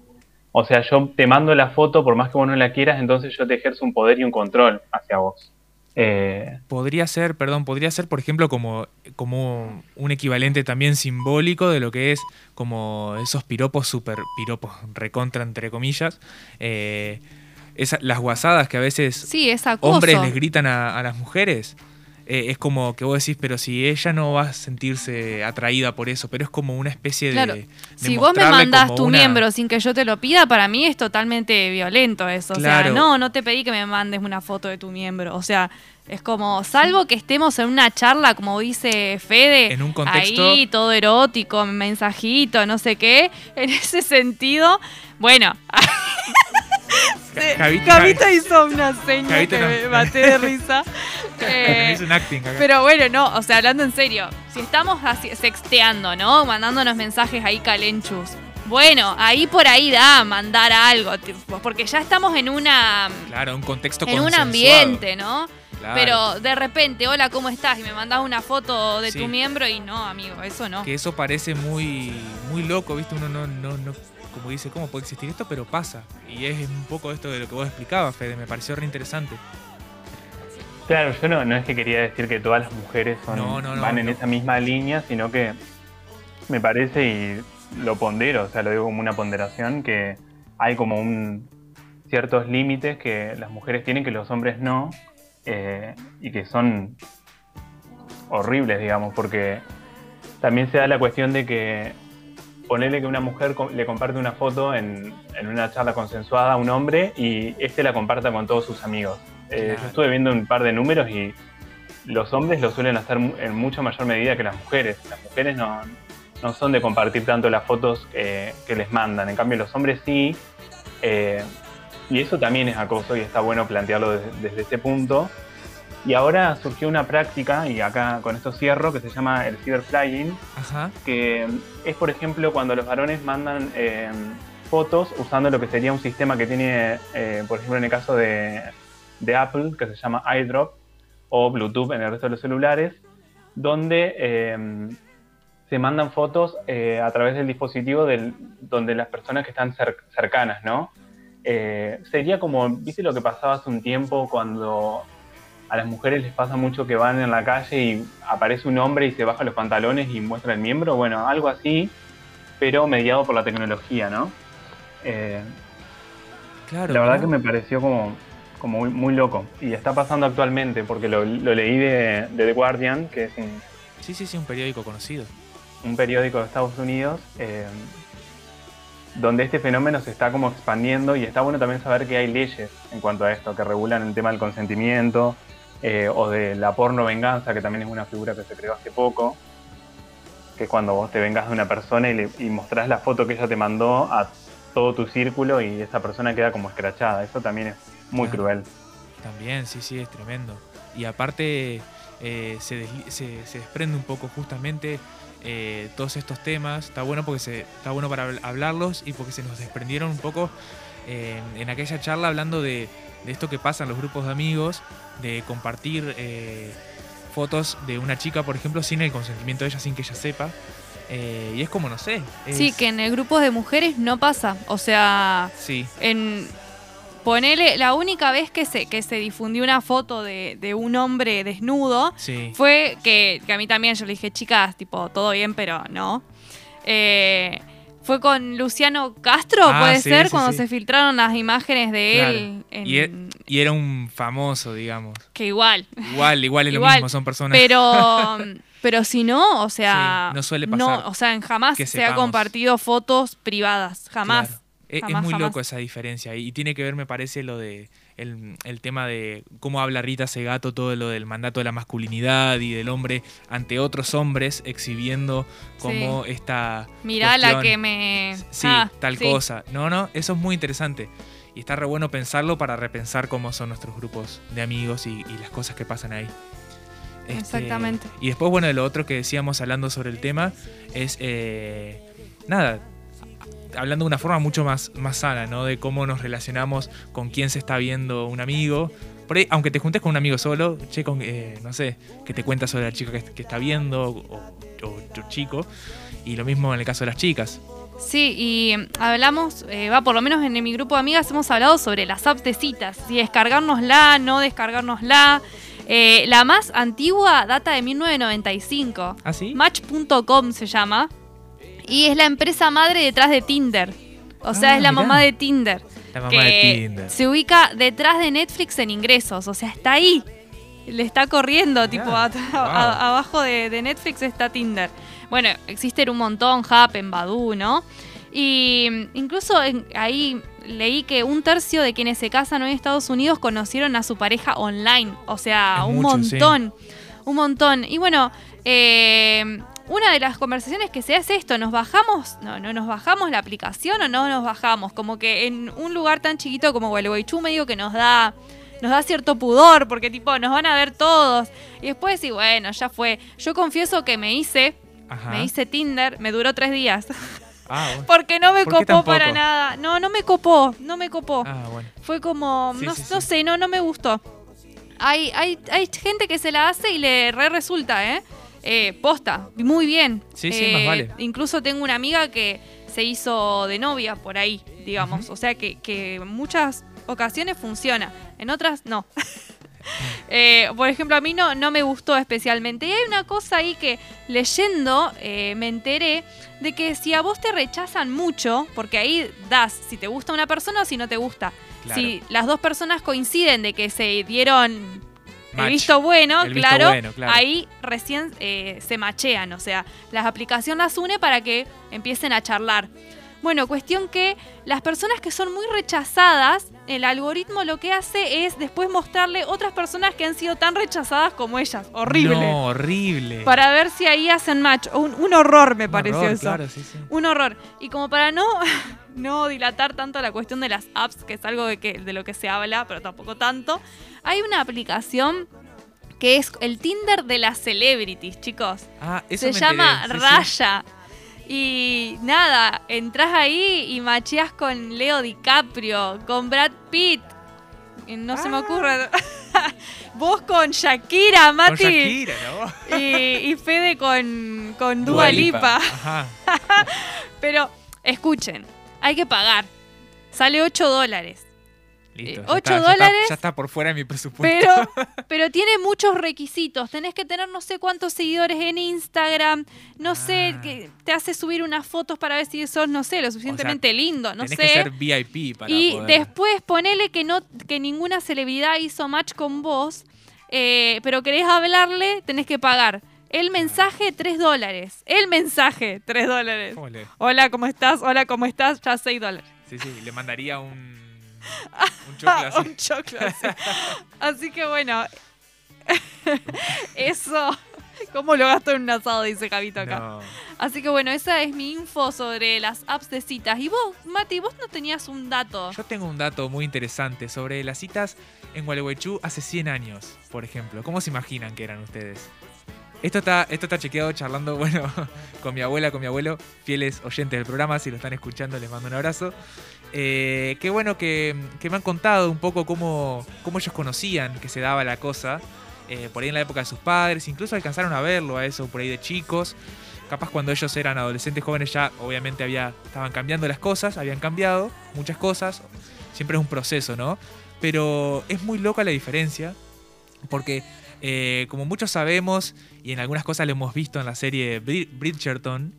o sea, yo te mando la foto, por más que vos no la quieras, entonces yo te ejerzo un poder y un control hacia vos. Eh, Podría ser, perdón, podría ser, por ejemplo, como, como un equivalente también simbólico de lo que es como esos piropos, super piropos, recontra entre comillas. eh, esa- las guasadas que a veces Sí, hombres les gritan a, a las mujeres. Eh, es como que vos decís, pero si ella no va a sentirse atraída por eso, pero es como una especie Claro. de. de Si vos me mandás tu una- miembro sin que yo te lo pida, para mí es totalmente violento eso. O sea, no, no te pedí que me mandes una foto de tu miembro. O sea, es como, salvo que estemos en una charla, como dice Fede, En un contexto- ahí todo erótico, mensajito, no sé qué, en ese sentido, bueno. [laughs] Javita- Javita hizo una seña Javita que no. me maté de risa. [laughs] Eh, es un acting acá. pero bueno, no, o sea, hablando en serio, si estamos así, sexteando, ¿no? Mandándonos mensajes ahí calenchus. Bueno, ahí por ahí da mandar algo, tipo, porque ya estamos en una Claro, un contexto en un ambiente, ¿no? Claro. Pero de repente, hola, ¿cómo estás? Y me mandás una foto de Sí. tu miembro y no, amigo, eso no. que eso parece muy muy loco, ¿viste? Uno no, no, no, como dice, ¿cómo puede existir esto? Pero pasa. Y es un poco esto de lo que vos explicabas, Fede, me pareció re interesante. claro, yo no, no es que quería decir que todas las mujeres son- No, no, no, van en esa misma línea, sino que me parece, y lo pondero, o sea, lo digo como una ponderación, que hay como un ciertos límites que las mujeres tienen que los hombres no, eh, y que son horribles, digamos, porque también se da la cuestión de que ponerle que una mujer le comparte una foto en, en una charla consensuada a un hombre y este la comparta con todos sus amigos. Eh, Claro. Yo estuve viendo un par de números y los hombres lo suelen hacer en mucha mayor medida que las mujeres. Las mujeres no, no son de compartir tanto las fotos eh, que les mandan, en cambio los hombres sí. eh, y eso también es acoso y está bueno plantearlo desde, desde ese punto. Y ahora surgió una práctica, y acá con esto cierro, que se llama el cyberflying, Ajá. que es, por ejemplo, cuando los varones mandan eh, fotos usando lo que sería un sistema que tiene, eh, por ejemplo, en el caso de, de Apple, que se llama iDrop, o Bluetooth en el resto de los celulares, donde eh, se mandan fotos eh, a través del dispositivo del, donde las personas que están cer- cercanas, ¿no? Eh, sería como, ¿viste lo que pasaba hace un tiempo cuando a las mujeres les pasa mucho que van en la calle y aparece un hombre y se baja los pantalones y muestra el miembro? Bueno, algo así, pero mediado por la tecnología, ¿no? Eh, Claro. la verdad ¿no? que me pareció como, como muy, muy loco. Y está pasando actualmente, porque lo, lo leí de, de The Guardian, que es un, Sí, sí, sí, un periódico conocido. un periódico de Estados Unidos, eh, donde este fenómeno se está como expandiendo y está bueno también saber que hay leyes en cuanto a esto, que regulan el tema del consentimiento eh, o de la porno venganza, que también es una figura que se creó hace poco, que es cuando vos te vengas de una persona y, le, y mostrás la foto que ella te mandó a todo tu círculo y esa persona queda como escrachada. Eso también es muy cruel. También, sí, sí, es tremendo. Y aparte eh, se, se, se desprende un poco justamente eh, todos estos temas. Está bueno porque se, está bueno para habl- hablarlos y porque se nos desprendieron un poco eh, en, aquella charla hablando de, de esto que pasa en los grupos de amigos, de compartir eh, fotos de una chica, por ejemplo, sin el consentimiento de ella, sin que ella sepa. Eh, y es como, no sé. Sí, que en el grupo de mujeres no pasa. O sea, Sí, en Ponele, la única vez que se, que se difundió una foto de, de un hombre desnudo Sí. fue que, que a mí también yo le dije, chicas, tipo, todo bien, pero no. Eh, fue con Luciano Castro, Ah, puede sí, ser, sí, cuando sí. se filtraron las imágenes de Claro. él. en- Y, e- y era un famoso, digamos. que igual. Igual, igual es lo Igual, mismo, son personas. Pero, [laughs] pero si no, o sea, no suele pasar o sea, jamás se ha compartido fotos privadas, jamás. Claro. E- Es, muy jamás. loco esa diferencia y tiene que ver, me parece, lo de el, el tema de cómo habla Rita Segato, todo lo del mandato de la masculinidad y del hombre ante otros hombres, exhibiendo como esta Mirá la que me. Sí, Ah, tal sí. cosa. No, no, eso es muy interesante. Y está re bueno pensarlo para repensar cómo son nuestros grupos de amigos y, y las cosas que pasan ahí. Este, Exactamente. Y después, bueno, de lo otro que decíamos hablando sobre el tema es, eh, nada, hablando de una forma mucho más, más sana, ¿no? De cómo nos relacionamos con quién se está viendo un amigo. Por ahí, aunque te juntes con un amigo solo, che, con, eh, no sé, que te cuenta sobre la chica que, que está viendo o, o tu chico. Y lo mismo en el caso de las chicas. Sí, y mm, hablamos, eh, va, por lo menos en mi grupo de amigas hemos hablado sobre las apps de citas, si descargárnosla, no descargárnosla. Eh, la más antigua data de 1995. ¿Ah, sí? Match.com se llama. Y es la empresa madre detrás de Tinder. O sea, Ah, es la mirá. mamá de Tinder. La mamá que de Tinder. se ubica detrás de Netflix en ingresos. O sea, está ahí. Le está corriendo, Mirá, tipo, a- wow. a- abajo de, de Netflix está Tinder. Bueno, existen un montón, Happen, Badoo, ¿no? Y incluso en- ahí leí que un tercio de quienes se casan hoy en Estados Unidos conocieron a su pareja online. O sea, Es un mucho, sí. montón. Un montón. Y bueno, eh, una de las conversaciones que se hace es esto, ¿nos bajamos? No, no nos bajamos la aplicación o no nos bajamos. Como que en un lugar tan chiquito como Gualeguaychú me digo que nos da, nos da cierto pudor, porque tipo, nos van a ver todos. Y después sí, bueno, ya fue. Yo confieso que me hice, Ajá. me hice Tinder, me duró tres días. Ah, [laughs] bueno. Porque no me ¿Por qué copó para nada. No, no me copó, no me copó. Ah, bueno. Fue como, Sí, no, sí, no sí. sé, no, no me gustó. Hay, hay, hay gente que se la hace y le re resulta, ¿eh? Eh, posta, muy bien. Sí, sí, Eh, más vale. Incluso tengo una amiga que se hizo de novia por ahí, digamos. O sea que, que en muchas ocasiones funciona, en otras no. [laughs] Eh, por ejemplo, a mí no, no me gustó especialmente. Y hay una cosa ahí que leyendo eh, me enteré de que si a vos te rechazan mucho, porque ahí das si te gusta una persona o si no te gusta. Claro. Si las dos personas coinciden de que se dieron Match. el visto bueno, El visto claro, bueno, claro. ahí recién eh, se machean. O sea, las aplicaciones las une para que empiecen a charlar. Bueno, cuestión que las personas que son muy rechazadas, el algoritmo lo que hace es después mostrarle otras personas que han sido tan rechazadas como ellas. Horrible. No, horrible. Para ver si ahí hacen match. Un, un horror me Un pareció horror, eso. Claro, sí, sí. Un horror. Y como para no, [laughs] no dilatar tanto la cuestión de las apps, que es algo de, que, de lo que se habla, pero tampoco tanto, hay una aplicación que es el Tinder de las celebrities, chicos. Ah, eso se me llama enteré, sí, sí. Raya. Y nada, entras ahí y macheas con Leo DiCaprio, con Brad Pitt. No se me ocurre. [laughs] Vos con Shakira, Con Mati. Shakira, ¿no? Y, y Fede con, con Dua, Dua Lipa. Ajá. [laughs] Pero escuchen, hay que pagar. Sale 8 dólares. Listo. Eh, ya ocho está, ya está- dólares, Ya está, por fuera de mi presupuesto. Pero, [laughs] pero tiene muchos requisitos. Tenés que tener no sé cuántos seguidores en Instagram. No sé, Ah. que te hace subir unas fotos para ver si sos, no sé, lo suficientemente lindo. No Tenés sé. que ser VIP para y poder. después ponele que no que ninguna celebridad hizo match con vos, eh, pero querés hablarle, tenés que pagar. El mensaje, 3 dólares. El mensaje, 3 dólares. ¿Cómo le- Hola, ¿cómo estás? Hola, ¿cómo estás? Ya 6 dólares. Sí, sí, le mandaría un. Un choclo así. [laughs] Un choclo así. Así que bueno, [laughs] eso, ¿cómo lo gasto en un asado? Dice Javito acá. No. Así que bueno, esa es mi info sobre las apps de citas. Y vos, Mati, vos no tenías un dato. Yo tengo un dato muy interesante sobre las citas en Gualeguaychú hace 100 años, por ejemplo. ¿Cómo se imaginan que eran ustedes? Esto está, esto está chequeado charlando, [laughs] bueno, con mi abuela, con mi abuelo, fieles oyentes del programa, si lo están escuchando les mando un abrazo. Eh, qué bueno que, me han contado un poco cómo, ellos conocían que se daba la cosa, eh, por ahí en la época de sus padres, incluso alcanzaron a verlo a eso por ahí de chicos. Capaz cuando ellos eran adolescentes jóvenes ya obviamente había, estaban cambiando las cosas, habían cambiado muchas cosas. siempre es un proceso, ¿no? Pero es muy loca la diferencia, porque eh, como muchos sabemos, y en algunas cosas lo hemos visto en la serie Brid- Bridgerton,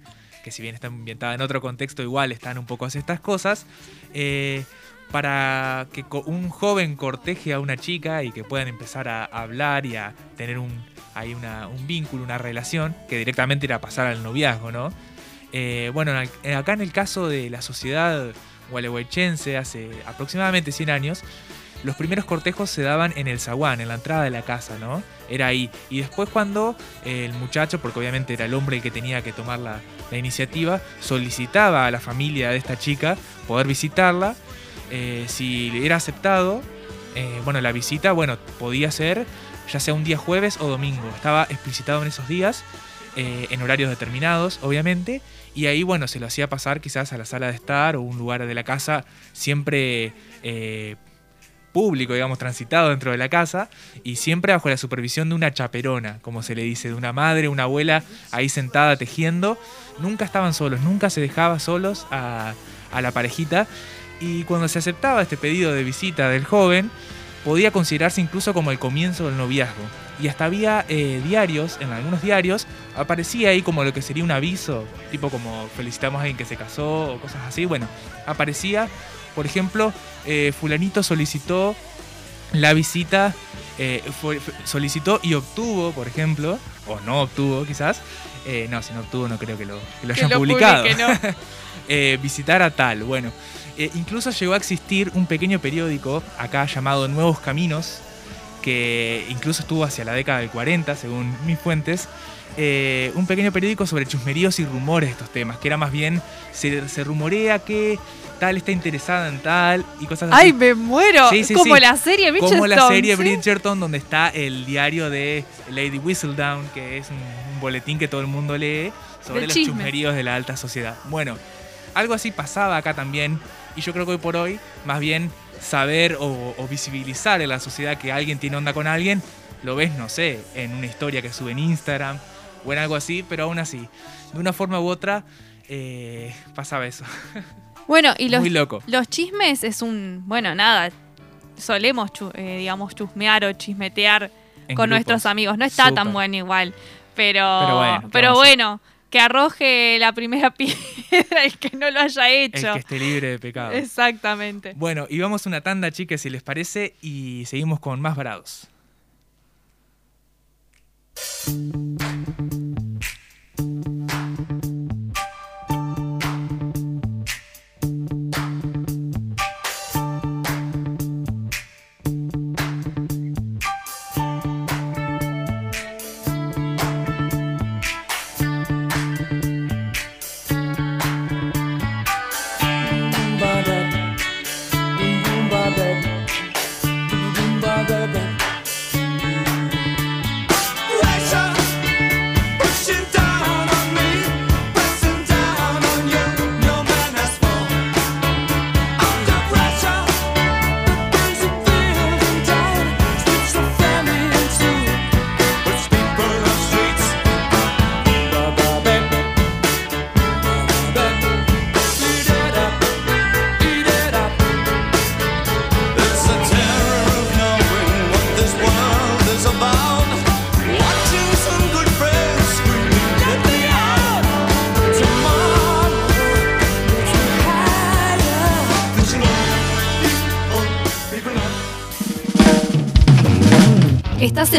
que si bien está ambientada en otro contexto, igual están un poco así estas cosas, eh, para que un joven corteje a una chica y que puedan empezar a hablar y a tener un, ahí una- un vínculo, una relación, que directamente era pasar al noviazgo, ¿no? Eh, bueno, acá en el caso de la sociedad gualeguaychense, hace aproximadamente 100 años, los primeros cortejos se daban en el zaguán, en la entrada de la casa, ¿no? Era ahí. Y después cuando eh, el muchacho, porque obviamente era el hombre el que tenía que tomar la, iniciativa, solicitaba a la familia de esta chica poder visitarla, eh, si era aceptado, eh, bueno, la visita, bueno, podía ser ya sea un día jueves o domingo. Estaba explicitado en esos días, en horarios determinados, obviamente, y ahí, bueno, se lo hacía pasar quizás a la sala de estar o un lugar de la casa siempre público, digamos, transitado dentro de la casa, y siempre bajo la supervisión de una chaperona, como se le dice, de una madre, una abuela ahí sentada tejiendo. Nunca estaban solos, nunca se dejaba solos a, a la parejita. Y cuando se aceptaba este pedido de visita del joven, podía considerarse incluso como el comienzo del noviazgo. Y hasta había eh, diarios, en algunos diarios, aparecía ahí como lo que sería un aviso, tipo como felicitamos a alguien que se casó o cosas así. Bueno, aparecía, por ejemplo, eh, fulanito solicitó la visita, eh, fue- solicitó y obtuvo, por ejemplo, o no obtuvo quizás, eh, no, si no obtuvo no creo que lo, que lo Que hayan lo publicado. publique, ¿no? [laughs] Visitar a tal. Bueno, incluso llegó a existir un pequeño periódico acá llamado Nuevos Caminos, que incluso estuvo hacia la década del 40, según mis fuentes. eh, un pequeño periódico sobre chusmeríos y rumores de estos temas, que era más bien, se, se rumorea que tal está interesada en tal y cosas así. ¡Ay, me muero! Sí, sí, como sí. la serie Bridgerton. Como la serie. Bridgerton, donde está el diario de Lady Whistledown, que es un, un boletín que todo el mundo lee sobre los chusmeríos de la alta sociedad. Bueno, algo así pasaba acá también, y yo creo que hoy por hoy, más bien saber o, o visibilizar en la sociedad que alguien tiene onda con alguien, lo ves, no sé, en una historia que sube en Instagram o en algo así, pero aún así, de una forma u otra, eh, pasaba eso. [laughs] Bueno, y los, Muy loco. los chismes es un. Bueno, nada. Solemos, chu- eh, digamos, chusmear o chismetear En con grupos. nuestros amigos. No está tan Súper. bueno igual. Pero, Pero bueno, ¿qué pero vamos a hacer? bueno, que arroje la primera [laughs] piedra el que no lo haya El hecho. que esté libre de pecado. Exactamente. Bueno, y vamos a una tanda, chicas, si les parece, y seguimos con más varados.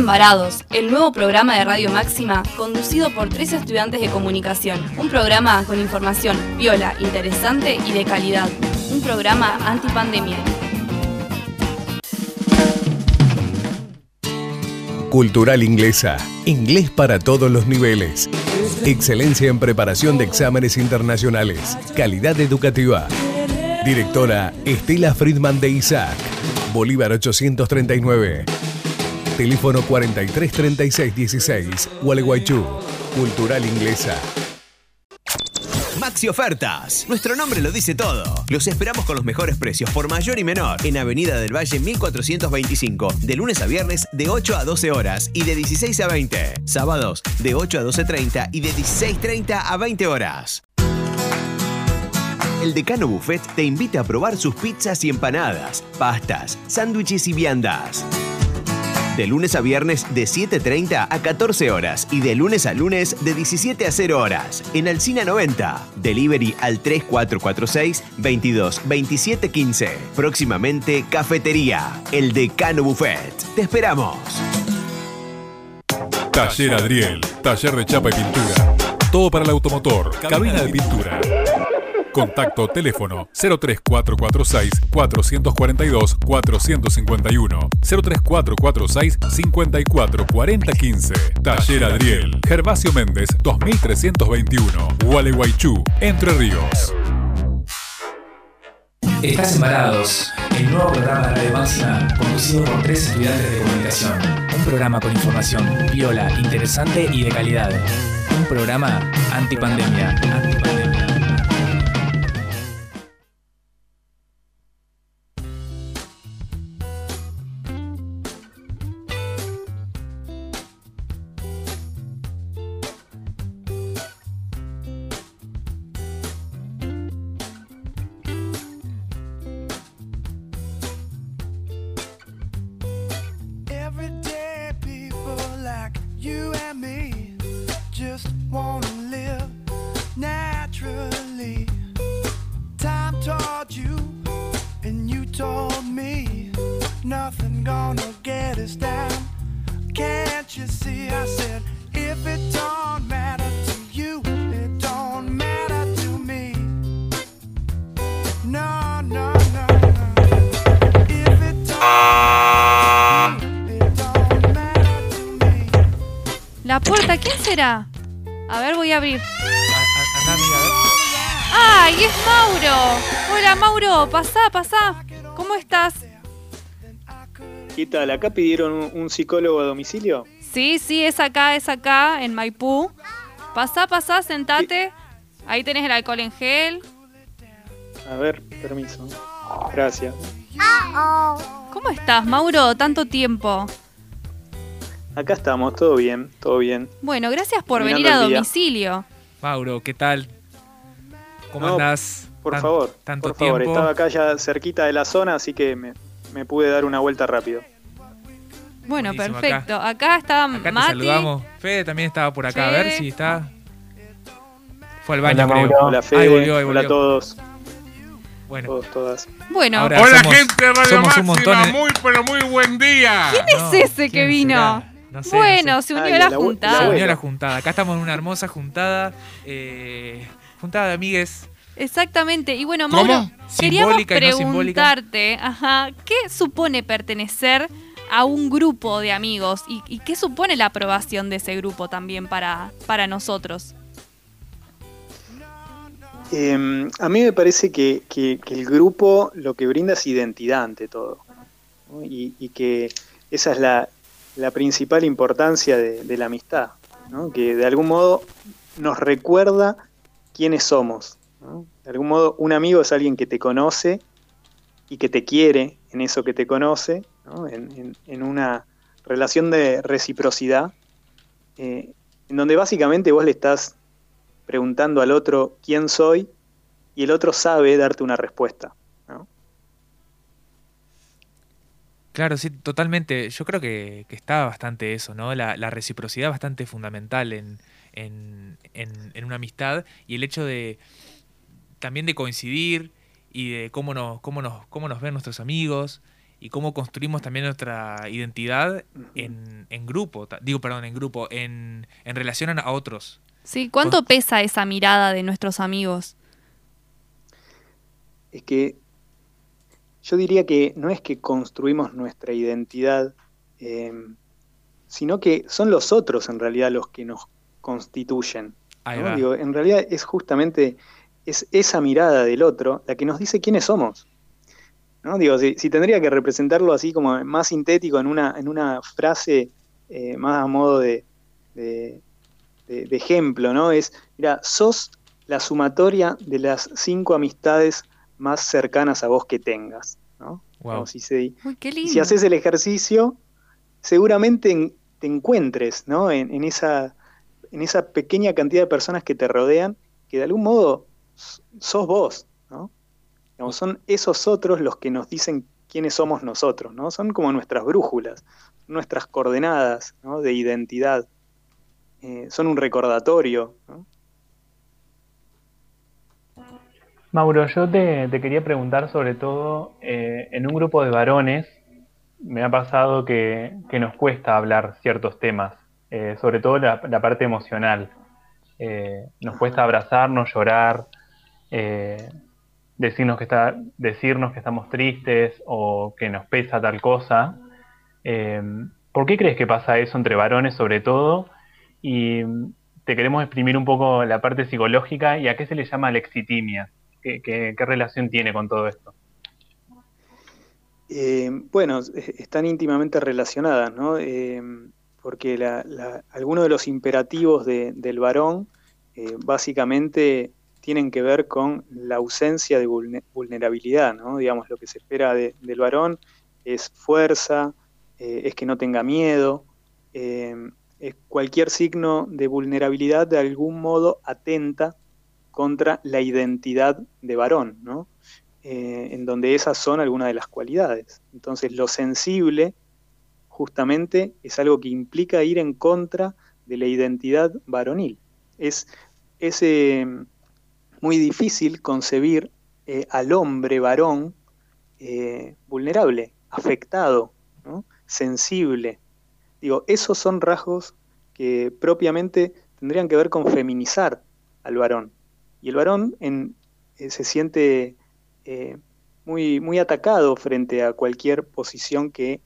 Varados, el nuevo programa de Radio Máxima conducido por tres estudiantes de comunicación. Un programa con información viola, interesante y de calidad. Un programa antipandemia. Cultural Inglesa. Inglés para todos los niveles. Excelencia en preparación de exámenes internacionales. Calidad educativa. Directora Estela Friedman de Isaac. Bolívar 839. Teléfono 433616. Gualeguaychú. Cultural Inglesa. Maxi Ofertas. Nuestro nombre lo dice todo. Los esperamos con los mejores precios por mayor y menor en Avenida del Valle 1425, de lunes a viernes de 8 a 12 horas y de 16 a 20. Sábados de 8 a 12.30 y de 16.30 a 20 horas. El Decano Buffet te invita a probar sus pizzas y empanadas, pastas, sándwiches y viandas. De lunes a viernes de 7.30 a 14 horas y de lunes a lunes de 17 a 0 horas en Alcina 90. Delivery al 3446 22 27 15. Próximamente Cafetería, el Decano Buffet. Te esperamos. Taller Adriel, taller de chapa y pintura. Todo para el automotor, cabina de pintura. Contacto teléfono 03446 442 451 03446 54 40 15 Taller Adriel Gervasio Méndez 2321 Gualeguaychú Entre Ríos Estás embarados, el nuevo programa de Radio Máxima conducido por tres estudiantes de comunicación. Un programa con información viola, interesante y de calidad. Un programa antipandemia. antipandemia. Voy a abrir. A. ¡Ay, es Mauro! Hola, Mauro, pasá, pasá. ¿Cómo estás? ¿Qué tal? ¿Acá pidieron un, un psicólogo a domicilio? Sí, sí, es acá, es acá, en Maipú. Pasá, pasá, sentate. Ahí tenés el alcohol en gel. A ver, permiso. Gracias. ¿Cómo estás, Mauro? Tanto tiempo. Acá estamos, todo bien, todo bien. Bueno, gracias por Terminando venir a domicilio. Mauro, ¿qué tal? ¿Cómo No, andás? Por Tan- favor, tanto por favor. tiempo. Estaba acá ya cerquita de la zona, así que me, me pude dar una vuelta rápido. Bueno, Buenísimo, acá. perfecto. Acá, está Acá te Mati. saludamos. Fede también estaba por acá. A ver si está. Fue al baño, Hola, creo. Mauro. Hola, Fede. Ahí volvió, ahí Hola a volvió. todos. Bueno. Todos, todas. Bueno, Ahora Hola somos- gente de Radio somos un Máxima, montón. en- muy pero muy buen día. ¿quién no, es ese que ¿quién vino? será? No sé, bueno, no sé. se unió Ay, a la juntada. Se unió a la juntada. Acá estamos en una hermosa juntada. eh, juntada de amigues. Exactamente. Y bueno, ¿Cómo? Mauro, queríamos no preguntarte, ajá, ¿qué supone pertenecer a un grupo de amigos? ¿Y, y qué supone la aprobación de ese grupo también para, para nosotros? Eh, a mí me parece que, que- que el grupo lo que brinda es identidad ante todo. ¿no? Y, y que esa es la, la principal importancia de, la amistad. ¿no? Que de algún modo nos recuerda quiénes somos. De algún modo, un amigo es alguien que te conoce y que te quiere en eso que te conoce, ¿no? en, en- en una relación de reciprocidad, eh, en donde básicamente vos le estás preguntando al otro quién soy y el otro sabe darte una respuesta. ¿no? Claro, sí, totalmente. Yo creo que, que está bastante eso, ¿no? La, la reciprocidad bastante fundamental en, en, en- en una amistad y el hecho de también de coincidir y de cómo nos, cómo nos, cómo nos ven nuestros amigos y cómo construimos también nuestra identidad en, en grupo, digo, perdón, en grupo, en, en relación a otros. Sí, ¿cuánto pesa esa mirada de nuestros amigos? Es que yo diría que no es que construimos nuestra identidad, eh, sino que son los otros en realidad los que nos constituyen. Digo, en realidad es justamente es esa mirada del otro la que nos dice quiénes somos. ¿no? Digo, si, si tendría que representarlo así como más sintético en una, en una frase eh, más a modo de, de- de- de ejemplo, ¿no? Es, mira, sos la sumatoria de las cinco amistades más cercanas a vos que tengas, ¿no? Wow. Si se- Uy, qué y lindo. si haces el ejercicio, seguramente en- te encuentres ¿no? en, en esa, en esa pequeña cantidad de personas que te rodean, que de algún modo sos vos. ¿no? Digamos, son esos otros los que nos dicen quiénes somos nosotros, ¿no? Son como nuestras brújulas, nuestras coordenadas ¿no? de identidad. Eh, son un recordatorio. ¿no? Mauro, yo te, quería preguntar sobre todo, eh, en un grupo de varones me ha pasado que, nos cuesta hablar ciertos temas, eh, sobre todo la, parte emocional. Eh, nos cuesta abrazarnos, llorar, decirnos, que está, decirnos que estamos tristes o que nos pesa tal cosa. ¿Por qué crees que pasa eso entre varones sobre todo? Y te queremos exprimir un poco la parte psicológica y a qué se le llama lexitimia. ¿Qué, relación tiene con todo esto? Eh, bueno, es- están íntimamente relacionadas, ¿no? Eh, porque algunos de los imperativos de- del varón eh, básicamente tienen que ver con la ausencia de vulne- vulnerabilidad, ¿no? Digamos, lo que se espera de- del varón es fuerza, es que no tenga miedo, es cualquier signo de vulnerabilidad de algún modo atenta contra la identidad de varón, ¿no? eh, en donde esas son algunas de las cualidades. Entonces, lo sensible justamente es algo que implica ir en contra de la identidad varonil. Es, es eh, muy difícil concebir eh, al hombre varón vulnerable, afectado, sensible. Digo, esos son rasgos que propiamente tendrían que ver con feminizar al varón. Y el varón eh, se siente eh, muy, muy atacado frente a cualquier posición que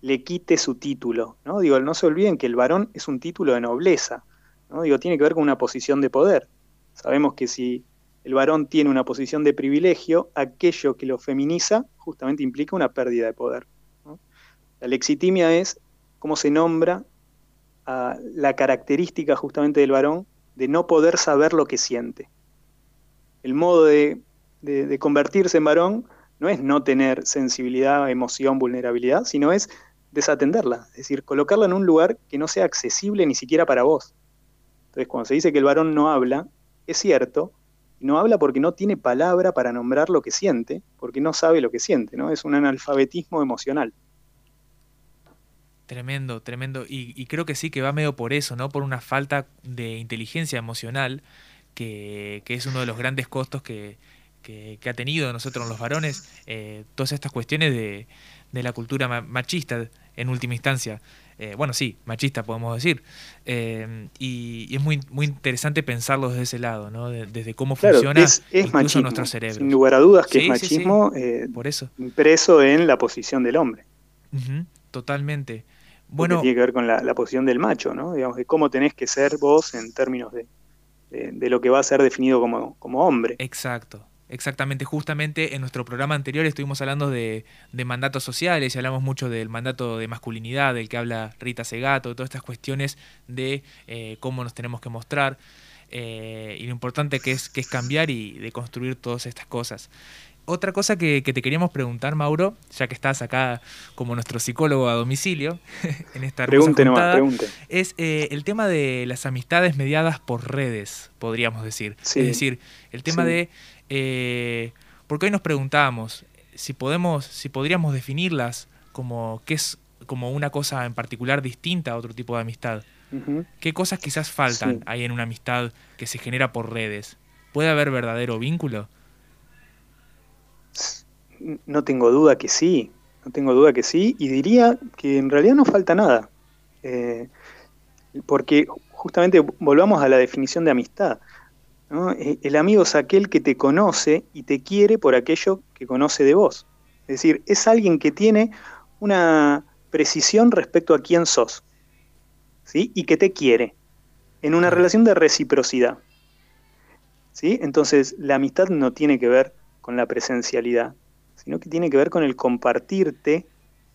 le quite su título. ¿no? Digo, no se olviden que el varón es un título de nobleza. ¿no? Digo, tiene que ver con una posición de poder. Sabemos que si el varón tiene una posición de privilegio, aquello que lo feminiza justamente implica una pérdida de poder. La lexitimia es cómo se nombra a la característica justamente del varón de no poder saber lo que siente. El modo de, convertirse en varón no es no tener sensibilidad, emoción, vulnerabilidad, sino es desatenderla, es decir, colocarla en un lugar que no sea accesible ni siquiera para vos. Entonces, cuando se dice que el varón no habla, es cierto, no habla porque no tiene palabra para nombrar lo que siente, porque no sabe lo que siente, ¿no? Es un analfabetismo emocional. Tremendo, tremendo. Y, y creo que sí que va medio por eso, ¿no? Por una falta de inteligencia emocional, que, que es uno de los grandes costos que, que- que ha tenido nosotros los varones, eh, todas estas cuestiones de, de la cultura ma- machista, en última instancia. Eh, bueno, sí, machista podemos decir. Eh, y, y es muy, muy interesante pensarlo desde ese lado, ¿no? De- desde cómo Claro, funciona es, es incluso machismo, nuestro cerebro. sin lugar a dudas que Sí, es sí, sí. machismo Por eso. impreso en la posición del hombre. Totalmente. Porque Bueno, tiene que ver con la, la posición del macho, ¿no? Digamos, de cómo tenés que ser vos en términos de, de- lo que va a ser definido como, como hombre. Exacto, exactamente. Justamente en nuestro programa anterior estuvimos hablando de, de mandatos sociales y hablamos mucho del mandato de masculinidad, del que habla Rita Segato, todas estas cuestiones de eh, cómo nos tenemos que mostrar eh, y lo importante que es, que es cambiar y de construir todas estas cosas. Otra cosa que, que te queríamos preguntar, Mauro, ya que estás acá como nuestro psicólogo a domicilio [laughs] en esta pregunte. es eh, el tema de las amistades mediadas por redes, podríamos decir. Sí. Es decir, el tema Sí. de... eh, porque hoy nos preguntábamos si podemos, si podríamos definirlas como qué es como una cosa en particular distinta a otro tipo de amistad. ¿Qué cosas quizás faltan Sí. ahí en una amistad que se genera por redes? ¿Puede haber verdadero vínculo? No tengo duda que sí, no tengo duda que sí, y diría que en realidad no falta nada. Eh, porque justamente volvamos a la definición de amistad. Eh, El amigo es aquel que te conoce y te quiere por aquello que conoce de vos. Es decir, es alguien que tiene una precisión respecto a quién sos. ¿sí? Y que te quiere. En una relación de reciprocidad. ¿sí? Entonces, la amistad no tiene que ver con la presencialidad, sino que tiene que ver con el compartirte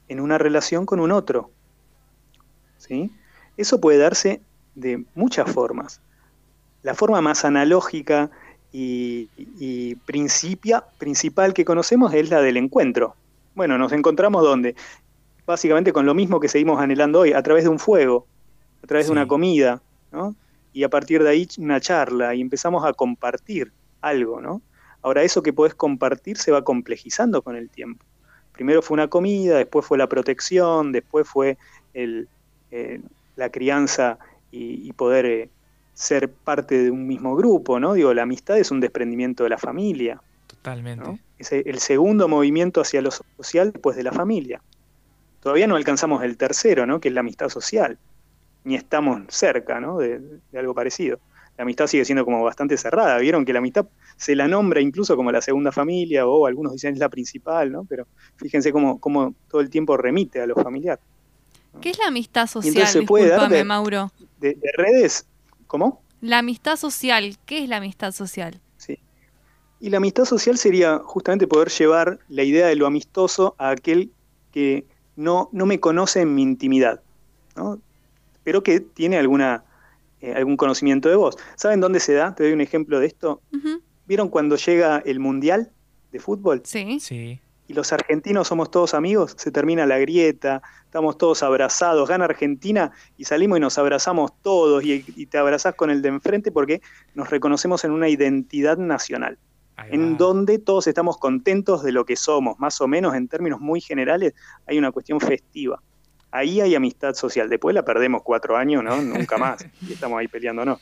en una relación con un otro. ¿sí? Eso puede darse de muchas formas. La forma más analógica y, y principia- principal que conocemos es la del encuentro. Bueno, nos encontramos donde? Básicamente con lo mismo que seguimos anhelando hoy, a través de un fuego, a través de una comida, ¿no? Y a partir de ahí una charla y empezamos a compartir algo, ¿no? Ahora, eso que podés compartir se va complejizando con el tiempo. Primero fue una comida, después fue la protección, después fue el, eh, la crianza y, y poder eh, ser parte de un mismo grupo, ¿no? Digo, la amistad es un desprendimiento de la familia. Totalmente. ¿no? Es el segundo movimiento hacia lo social después de la familia. Todavía no alcanzamos el tercero, ¿no? Que es la amistad social. Ni estamos cerca, ¿no? De, de algo parecido. La amistad sigue siendo como bastante cerrada. Vieron que la amistad se la nombra incluso como la segunda familia, o algunos dicen es la principal, ¿no? Pero fíjense cómo, cómo todo el tiempo remite a lo familiar. ¿Qué es la amistad social? entonces se puede dar de- Mauro. De, de redes, ¿cómo? La amistad social, ¿qué es la amistad social? Y la amistad social sería justamente poder llevar la idea de lo amistoso a aquel que no, no me conoce en mi intimidad, ¿no? pero que tiene alguna, eh, algún conocimiento de vos. ¿Saben dónde se da? Te doy un ejemplo de esto. ¿Vieron cuando llega el Mundial de fútbol? Sí. Sí. Y los argentinos somos todos amigos, se termina la grieta, estamos todos abrazados, gana Argentina y salimos y nos abrazamos todos y, y te abrazás con el de enfrente porque nos reconocemos en una identidad nacional en donde todos estamos contentos de lo que somos, más o menos en términos muy generales, hay una cuestión festiva. Ahí hay amistad social. Después la perdemos cuatro años, ¿no? Nunca más. [laughs] Y estamos ahí peleándonos.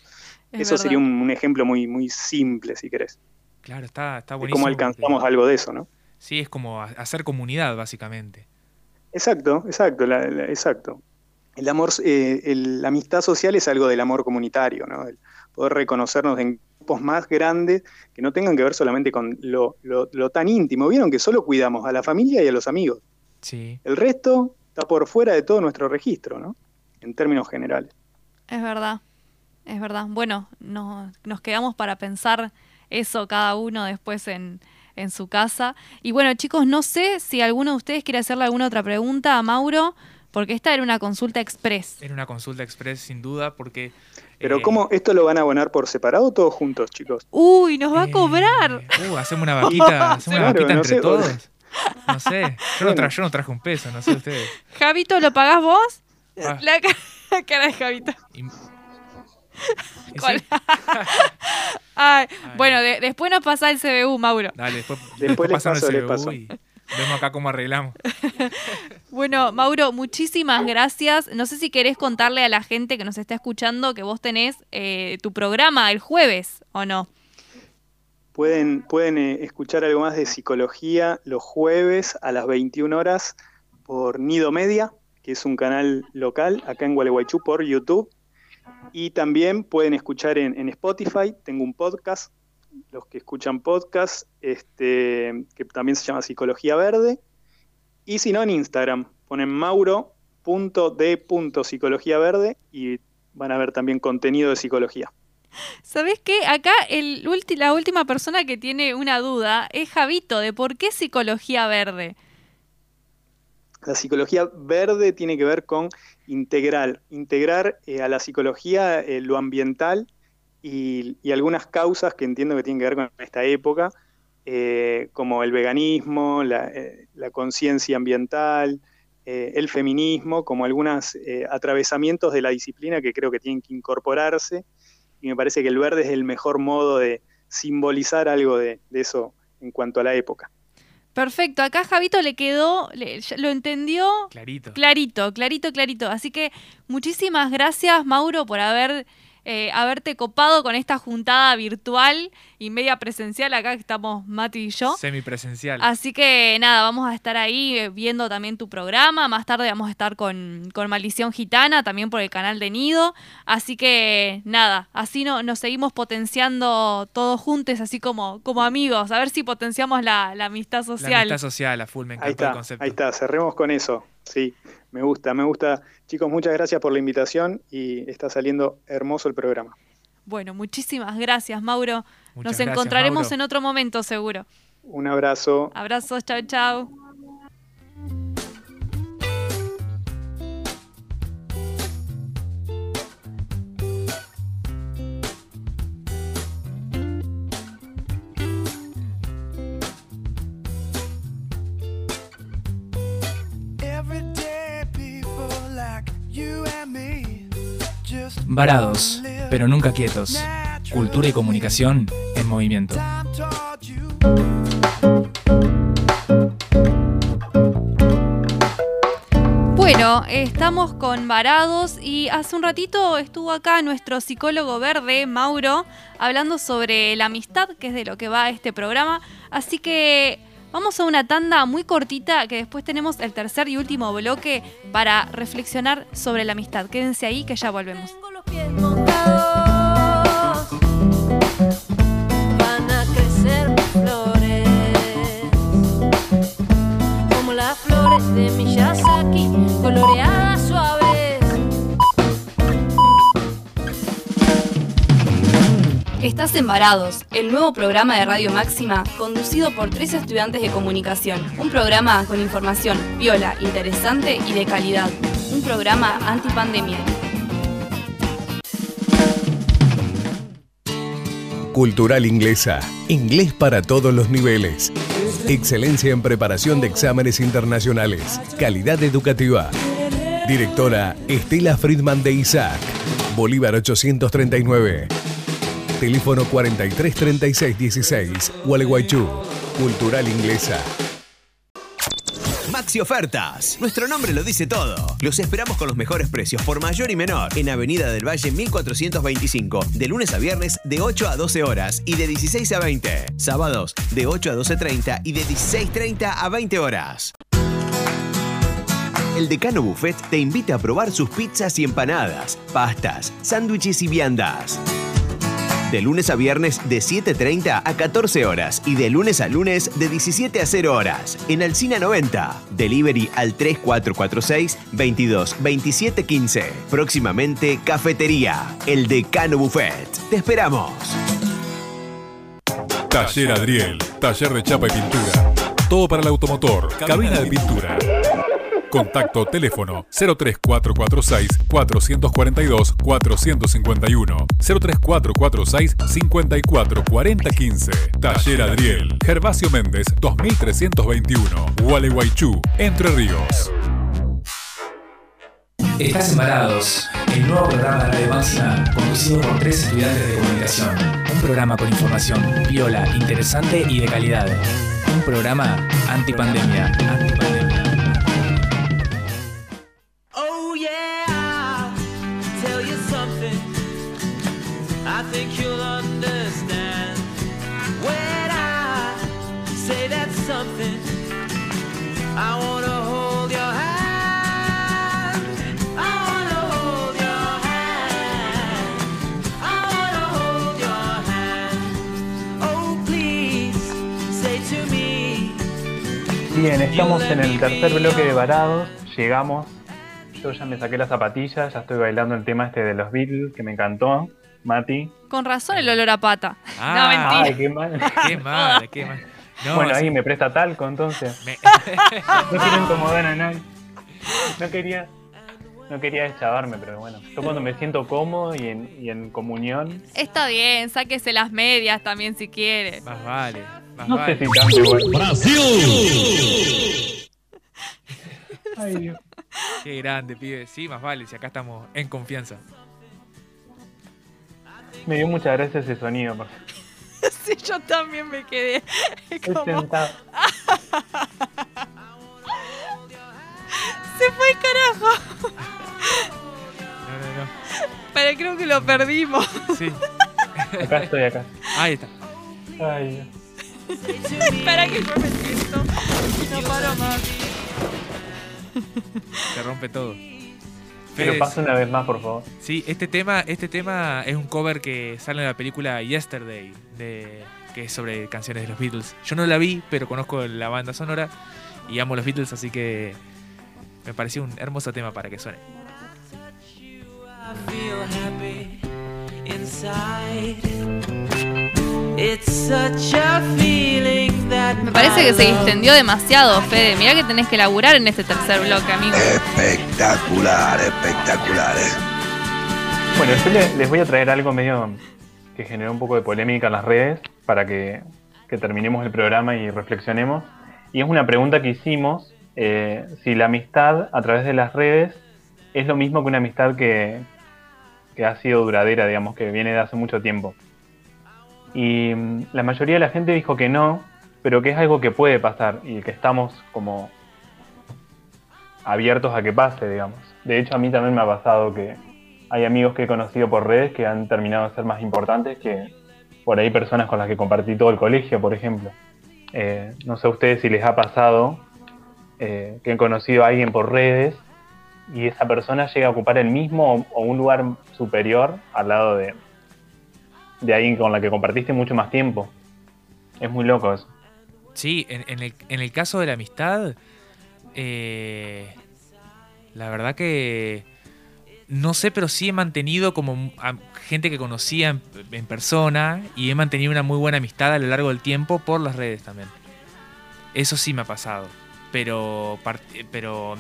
Es Eso verdad. sería un, un ejemplo muy, muy simple, si querés, Claro, está, está buenísimo. cómo alcanzamos porque- algo de eso, ¿no? Sí, es como ha- hacer comunidad, básicamente. Exacto, exacto, la- la- exacto. El amor, eh, el- la amistad social es algo del amor comunitario, ¿no? El poder reconocernos en grupos más grandes que no tengan que ver solamente con lo, lo- lo tan íntimo. Vieron que solo cuidamos a la familia y a los amigos. Sí. El resto está por fuera de todo nuestro registro, ¿no? En términos generales. Es verdad, es verdad. Bueno, no- nos quedamos para pensar eso cada uno después en, en su casa. Y bueno, chicos, no sé si alguno de ustedes quiere hacerle alguna otra pregunta a Mauro, porque esta era una consulta express. Era una consulta express, sin duda, porque. Pero eh, ¿cómo esto lo van a abonar por separado o todos juntos, chicos? Uy, nos va a cobrar. Uh, hacemos una vaquita, hacemos una vaquita no entre sé, todos. No sé. Yo no, Bueno. tra- yo no traje un peso, no sé ustedes. Javito, ¿lo pagás vos? Ah. La, ca- la cara de Javito. Y ¿Cuál? [laughs] Ay, bueno, de- después nos pasa el CBU, Mauro. Dale, después, Después el paso, les CBU y vemos acá cómo arreglamos. [laughs] Bueno, Mauro, muchísimas gracias. No sé si querés contarle a la gente que nos está escuchando que vos tenés eh, tu programa el jueves, ¿o no? Pueden, eh, escuchar algo más de psicología los jueves a las 21 horas por Nido Media, que es un canal local acá en Gualeguaychú por YouTube. Y también pueden escuchar en, Spotify, tengo un podcast, los que escuchan podcast, este, que también se llama Psicología Verde. Y si no, en Instagram, ponen mauro.d.psicología verde y van a ver también contenido de psicología. ¿Sabés qué? Acá la última persona que tiene una duda es Javito, de por qué psicología verde. La psicología verde tiene que ver con integral, integrar eh, a la psicología eh, lo ambiental y, algunas causas que entiendo que tienen que ver con esta época, eh, como el veganismo, la, conciencia ambiental, el feminismo, como algunos atravesamientos de la disciplina que creo que tienen que incorporarse. Y me parece que el verde es el mejor modo de simbolizar algo de, de eso en cuanto a la época. Perfecto, acá Javito le quedó, le- lo entendió Clarito. clarito, clarito, clarito. Así que muchísimas gracias, Mauro, por haber eh, haberte copado con esta juntada virtual y media presencial acá que estamos Mati y yo. Semipresencial. Así que nada, vamos a estar ahí eh, viendo también tu programa. Más tarde vamos a estar con, con Maldición Gitana, también por el canal de Nido. Así que nada, así no, nos seguimos potenciando todos juntos, así como, como amigos. A ver si potenciamos la, la amistad La social. amistad social, a full, me Ahí encantó el está, concepto. ahí está, cerremos con eso. Sí, me gusta, me gusta. Chicos, muchas gracias por la invitación y está saliendo hermoso el programa. Bueno, muchísimas gracias, Mauro. Muchas Nos gracias, encontraremos Mauro. en otro momento, seguro. Un abrazo. Abrazos, chao, chao. Varados, pero nunca quietos. Cultura y comunicación en movimiento. Bueno, estamos con Varados y hace un ratito estuvo acá nuestro psicólogo verde, Mauro, hablando sobre la amistad, que es de lo que va este programa. Así que vamos a una tanda muy cortita, que después tenemos el tercer y último bloque para reflexionar sobre la amistad. Quédense ahí que ya volvemos. Estás en Varados, el nuevo programa de Radio Máxima conducido por tres estudiantes de comunicación. Un programa con información viola, interesante y de calidad. Un programa antipandemia. Cultural Inglesa. Inglés para todos los niveles. Excelencia en preparación de exámenes internacionales. Calidad educativa. Directora Estela Friedman de Isaac. Bolívar 839. Teléfono 433616. Gualeguaychú. Cultural Inglesa. Maxi Ofertas. Nuestro nombre lo dice todo. Los esperamos con los mejores precios por mayor y menor en Avenida del Valle 1425, de lunes a viernes de 8 a 12 horas y de 16 a 20. Sábados de 8 a 12.30 y de 16.30 a 20 horas. El Decano Buffet te invita a probar sus pizzas y empanadas, pastas, sándwiches y viandas. De lunes a viernes de 7.30 a 14 horas y de lunes a lunes de 17 a 0 horas. En Alcina 90. Delivery al 3446 22 27 15. Próximamente Cafetería. El Decano Buffet. Te esperamos. Taller Adriel, taller de chapa y pintura. Todo para el automotor, cabina de pintura. Contacto teléfono 03446 442 451 03446 544015 Taller Adriel Gervasio Méndez 2321 Gualeguaychú Entre Ríos Estás embarados, el nuevo programa de Radio Máxima conducido por tres estudiantes de comunicación. Un programa con información viola, interesante y de calidad. Un programa antipandemia. Antipandemia. Bien, estamos en el tercer bloque de Varados. Llegamos. Yo ya me saqué las zapatillas, ya estoy bailando el tema este de los Beatles, que me encantó. Mati. Con razón el olor a pata. Ah, no, mentira. Ay, qué mal. Qué mal, qué mal. [laughs] No, bueno, ahí me presta talco entonces. Me- [laughs] [laughs] No quiero incomodar a nadie. No quería, no quería deschavarme, pero bueno. Yo cuando me siento cómodo y en, y en comunión, Está bien, sáquese las medias también si quiere. Más vale, más no vale. sé si tanto igual. Ay, Dios. Qué grande, pibe. Sí, más vale, si acá estamos en confianza. Me dio mucha gracia ese sonido. porque [laughs] Sí, yo también me quedé Estoy como... sentado. [laughs] Se fue el carajo. No, no, no. Pero creo que lo perdimos. Sí. Acá estoy, acá. Ahí está. Ay, Dios. Espera que yo me siento. Y no paro más. Se rompe todo. Pero pasa una vez más, por favor. Sí, este tema, este tema es un cover que sale en la película Yesterday, de, que es sobre canciones de los Beatles. Yo no la vi, pero conozco la banda sonora y amo los Beatles, así que me pareció un hermoso tema para que suene. I feel happy inside. Me parece que se distendió demasiado, Fede. Mirá que tenés que laburar en este tercer bloque, amigo. Espectacular, espectacular. eh. Bueno, yo le- les voy a traer algo medio que generó un poco de polémica en las redes para que, que terminemos el programa y reflexionemos. Y es una pregunta que hicimos, eh, si la amistad a través de las redes es lo mismo que una amistad que, que ha sido duradera, digamos, que viene de hace mucho tiempo. Y mm, la mayoría de la gente dijo que no, pero que es algo que puede pasar y que estamos como abiertos a que pase, digamos. De hecho, a mí también me ha pasado que hay amigos que he conocido por redes que han terminado de ser más importantes que por ahí personas con las que compartí todo el colegio, por ejemplo. Eh, no sé a ustedes si les ha pasado eh, que han conocido a alguien por redes y esa persona llega a ocupar el mismo o, o un lugar superior al lado de, de alguien con la que compartiste mucho más tiempo. Es muy loco eso. Sí, en, en el, en el caso de la amistad, eh, la verdad que no sé, pero sí he mantenido como a gente que conocía en, en persona y he mantenido una muy buena amistad a lo largo del tiempo por las redes también. Eso sí me ha pasado. Pero, pero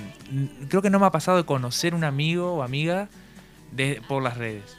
creo que no me ha pasado de conocer un amigo o amiga de, por las redes.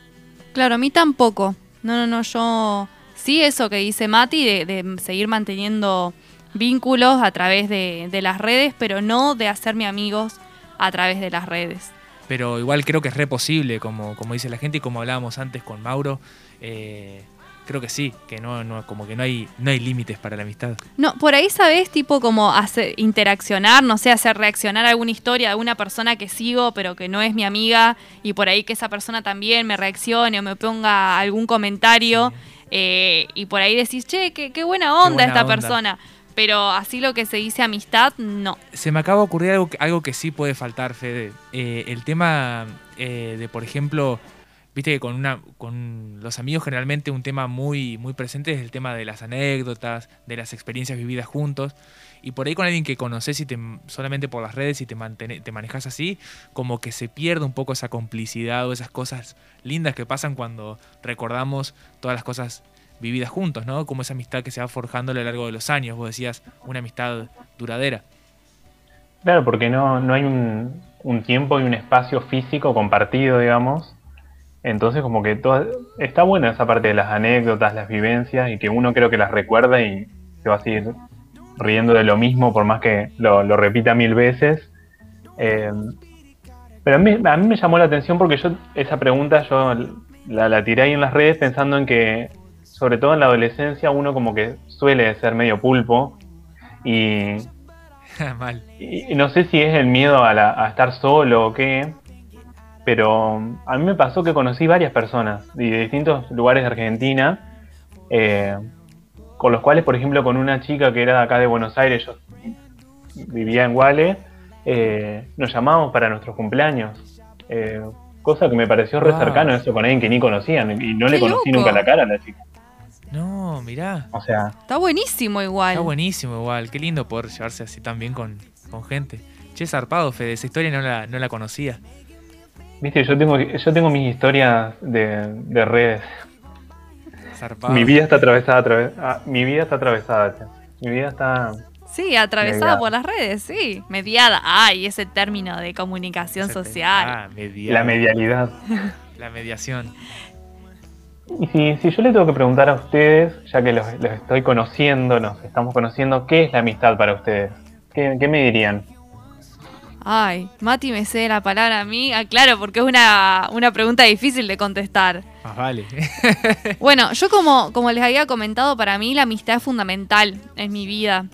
Claro, a mí tampoco. No, no, no, yo sí eso que dice Mati, de, de seguir manteniendo vínculos a través de, las redes, pero no de hacerme amigos a través de las redes. Pero igual creo que es re posible, como, como dice la gente y como hablábamos antes con Mauro. eh, creo que sí, que no, no, como que no hay, no hay límites para la amistad. No, por ahí sabes, tipo como hacer, interaccionar, no sé, hacer reaccionar a alguna historia de alguna persona que sigo, pero que no es mi amiga, y por ahí que esa persona también me reaccione o me ponga algún comentario, eh, y por ahí decís, che, qué, qué buena onda buena esta onda. persona. Pero así lo que se dice amistad, no. Se me acaba de ocurrir algo, que- algo que sí puede faltar, Fede. Eh, el tema eh, de, por ejemplo, viste que con, una, con los amigos generalmente un tema muy, muy presente es el tema de las anécdotas, de las experiencias vividas juntos. Y por ahí con alguien que conoces y te, solamente por las redes y te, manejas así, como que se pierde un poco esa complicidad o esas cosas lindas que pasan cuando recordamos todas las cosas vividas juntos, ¿no? Como esa amistad que se va forjando a lo largo de los años. Vos decías, una amistad duradera. Claro, porque no, no hay un tiempo y un espacio físico compartido, digamos. Entonces como que toda, está buena esa parte de las anécdotas, las vivencias y que uno creo que las recuerda y se va a seguir riendo de lo mismo por más que lo, lo repita mil veces. Eh, pero a mí, a mí me llamó la atención porque yo esa pregunta yo la, la tiré ahí en las redes pensando en que sobre todo en la adolescencia uno como que suele ser medio pulpo y [laughs] Mal. y y no sé si es el miedo a, la- a estar solo o qué, pero a mí me pasó que conocí varias personas de distintos lugares de Argentina, eh, con los cuales, por ejemplo, con una chica que era de acá de Buenos Aires, yo vivía en Guale, eh, nos llamábamos para nuestros cumpleaños. eh, cosa que me pareció re cercano eso con alguien que ni conocían y no le conocí loco. nunca la cara a la chica. No, mirá. O sea, Está buenísimo igual. Está buenísimo igual. Qué lindo poder llevarse así también con, con gente. Che, zarpado, Fede. Esa historia no la, no la conocía. Viste, yo tengo, yo tengo mis historias de, de redes. Zarpado. Mi vida está atravesada, a través- ah, mi vida está atravesada, che. Mi vida está Sí, atravesada Mediada. por las redes, sí. Mediada. Ay, ese término de comunicación social. Ah, media- la medialidad. La mediación. Y si, si yo le tengo que preguntar a ustedes, ya que los, los estoy conociendo, nos estamos conociendo, ¿qué es la amistad para ustedes? ¿Qué, qué me dirían? Ay, Mati me cede la palabra a mí. Ah, claro, porque es una, una pregunta difícil de contestar. Más vale. [laughs] Bueno, yo como, como les había comentado, para mí la amistad es fundamental en mi vida.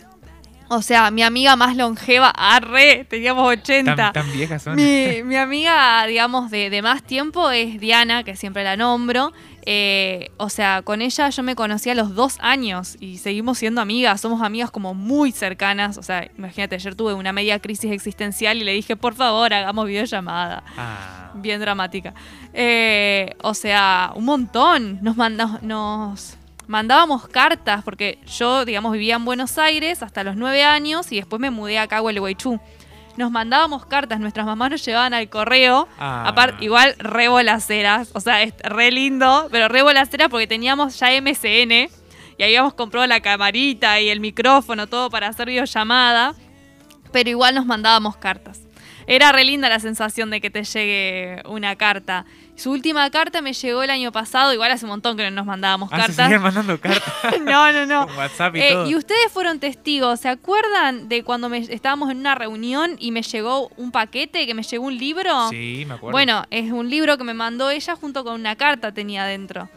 O sea, mi amiga más longeva, arre, teníamos 80. Tan, tan viejas son. Mi, [laughs] mi amiga, digamos, de, de más tiempo es Diana, que siempre la nombro. Eh, o sea, con ella yo me conocí a los dos años y seguimos siendo amigas. Somos amigas como muy cercanas. O sea, imagínate, ayer tuve una media crisis existencial y le dije, por favor, hagamos videollamada. Ah, Bien dramática. Eh, o sea, un montón. Nos, manda- nos mandábamos cartas porque yo, digamos, vivía en Buenos Aires hasta los nueve años y después me mudé acá a Gualeguaychú. Nos mandábamos cartas, nuestras mamás nos llevaban al correo. Ah. Aparte, igual re bolaceras. O sea, es re lindo, pero re bolaceras porque teníamos ya MSN y habíamos comprado la camarita y el micrófono, todo para hacer videollamada. Pero igual nos mandábamos cartas. Era re linda la sensación de que te llegue una carta. Su última carta me llegó el año pasado, igual hace un montón que no nos mandábamos Ah, se cartas. siguen mandando [laughs] cartas. no, no, no. Con WhatsApp y Eh, todo. y ustedes fueron testigos, ¿se acuerdan de cuando me- estábamos en una reunión y me llegó un paquete, que me llegó un libro? Sí, me acuerdo. Bueno, es un libro que me mandó ella junto con una carta tenía adentro.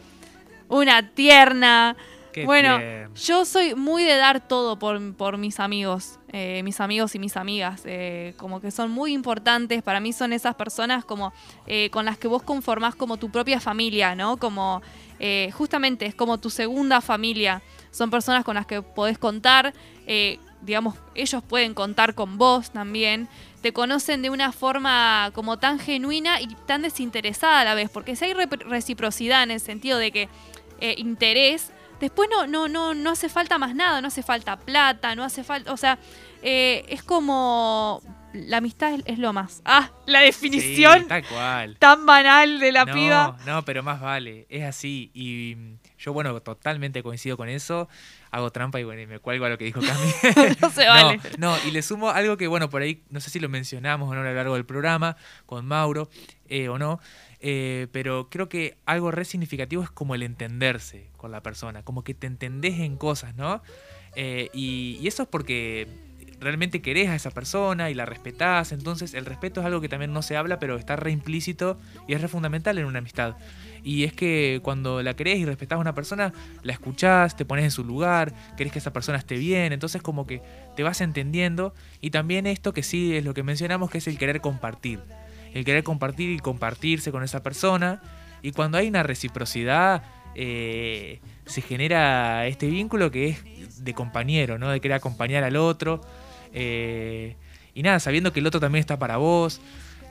Una tierna. Qué bueno, yo soy muy de dar todo por, por mis amigos, eh, mis amigos y mis amigas, eh, como que son muy importantes, para mí son esas personas como eh, con las que vos conformás como tu propia familia, ¿no? Como justamente es como tu segunda familia, son personas con las que podés contar, digamos, ellos pueden contar con vos también, te conocen de una forma como tan genuina y tan desinteresada a la vez, porque si hay reciprocidad en el sentido de que interés, después no, no, no, no hace falta más nada, no hace falta plata, no hace falta, o sea, eh, es como la amistad es, es lo más. Ah, la definición Sí, tal cual. tan banal de la no, piba. No, pero más vale, es así. Y mm, yo, bueno, totalmente coincido con eso. Hago trampa y bueno, y me cuelgo a lo que dijo Cami. [laughs] No se [laughs] vale. No, y le sumo algo que, bueno, por ahí, no sé si lo mencionamos o no a lo largo del programa, con Mauro eh, o no, eh, pero creo que algo re significativo es como el entenderse con la persona, como que te entendés en cosas, ¿no? Eh, y, eso es porque realmente querés a esa persona y la respetás, entonces el respeto es algo que también no se habla, pero está re implícito y es re fundamental en una amistad. Y es que cuando la querés y respetás a una persona, la escuchás, te pones en su lugar, querés que esa persona esté bien, entonces como que te vas entendiendo. Y también esto que sí es lo que mencionamos, que es el querer compartir. El querer compartir y compartirse con esa persona. Y cuando hay una reciprocidad, eh, se genera este vínculo que es de compañero, ¿no? De querer acompañar al otro. Eh, y nada, sabiendo que el otro también está para vos.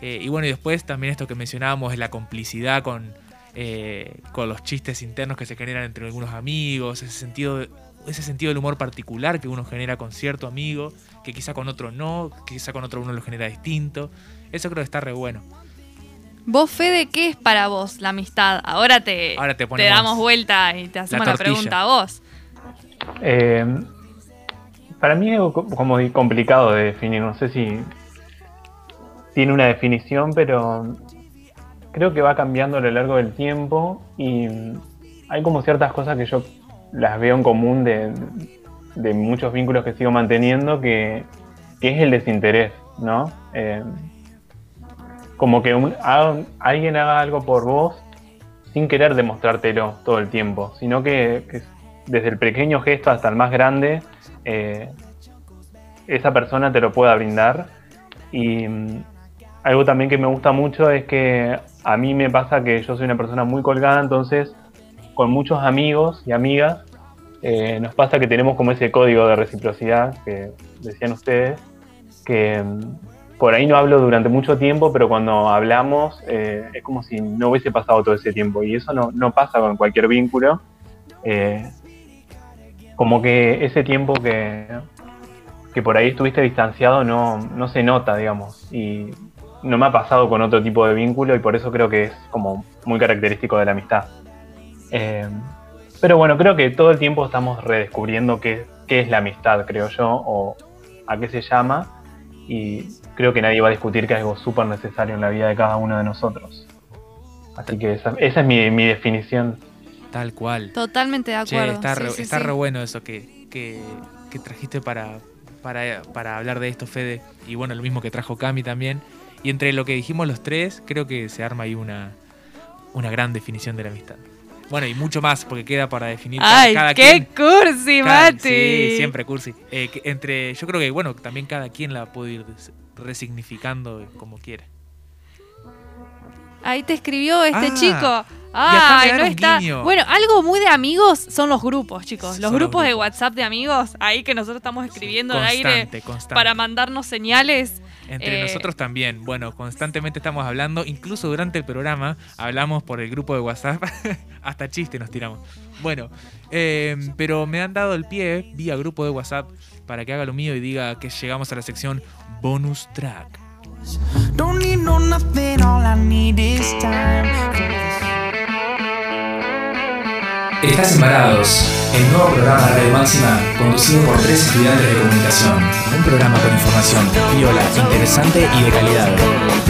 Eh, y bueno, y después también esto que mencionábamos es la complicidad con, con los chistes internos que se generan entre algunos amigos, ese sentido, de- ese sentido del humor particular que uno genera con cierto amigo, que quizá con otro no, quizá con otro uno lo genera distinto. Eso creo que está re bueno. Vos, Fede, ¿qué es para vos la amistad? Ahora te, Ahora te damos vuelta y te hacemos la, pregunta a vos. Eh, para mí es como complicado de definir. No sé si tiene una definición, pero creo que va cambiando a lo largo del tiempo y hay como ciertas cosas que yo las veo en común de, de muchos vínculos que sigo manteniendo, que, que es el desinterés, ¿no? Eh, como que alguien haga algo por vos sin querer demostrártelo todo el tiempo, sino que, que desde el pequeño gesto hasta el más grande, eh, esa persona te lo pueda brindar. Y mm, algo también que me gusta mucho es que a mí me pasa que yo soy una persona muy colgada, entonces con muchos amigos y amigas eh, nos pasa que tenemos como ese código de reciprocidad que decían ustedes, que mm, por ahí no hablo durante mucho tiempo, pero cuando hablamos eh, es como si no hubiese pasado todo ese tiempo y eso no, no pasa con cualquier vínculo. Eh, como que ese tiempo que, que por ahí estuviste distanciado no, no se nota, digamos, y no me ha pasado con otro tipo de vínculo y por eso creo que es como muy característico de la amistad. Eh, pero bueno, creo que todo el tiempo estamos redescubriendo qué, qué es la amistad, creo yo, o a qué se llama, y creo que nadie va a discutir que es algo súper necesario en la vida de cada uno de nosotros. Así que esa, esa es mi, mi definición. Tal cual. Totalmente de Che, acuerdo. está, Sí, re, sí, está sí. re bueno eso que, que, que trajiste para, para, para hablar de esto, Fede. Y bueno, lo mismo que trajo Cami también. Y entre lo que dijimos los tres, creo que se arma ahí una, una gran definición de la amistad. Bueno, y mucho más, porque queda para definir cada- Ay, cada qué quien. cursi, Cada- Mati. Sí, siempre cursi. Eh, que entre, yo creo que, bueno, también cada quien la puede ir resignificando como quiera. Ahí te escribió este Ah, chico. Ay, no está. guiño. Bueno, algo muy de amigos son los grupos, chicos. Los grupos de. WhatsApp de amigos, ahí que nosotros estamos escribiendo al aire Constante, constante. para mandarnos señales. Entre Eh, nosotros también. Bueno, constantemente estamos hablando, incluso durante el programa hablamos por el grupo de WhatsApp, [laughs] hasta chiste nos tiramos. Bueno, eh, pero me han dado el pie vía grupo de WhatsApp para que haga lo mío y diga que llegamos a la sección bonus track. Don't need no nothing, all I need is time. Estás embarados, el nuevo programa de Radio Máxima conducido por tres estudiantes de comunicación. Un programa con información viola, interesante y de calidad.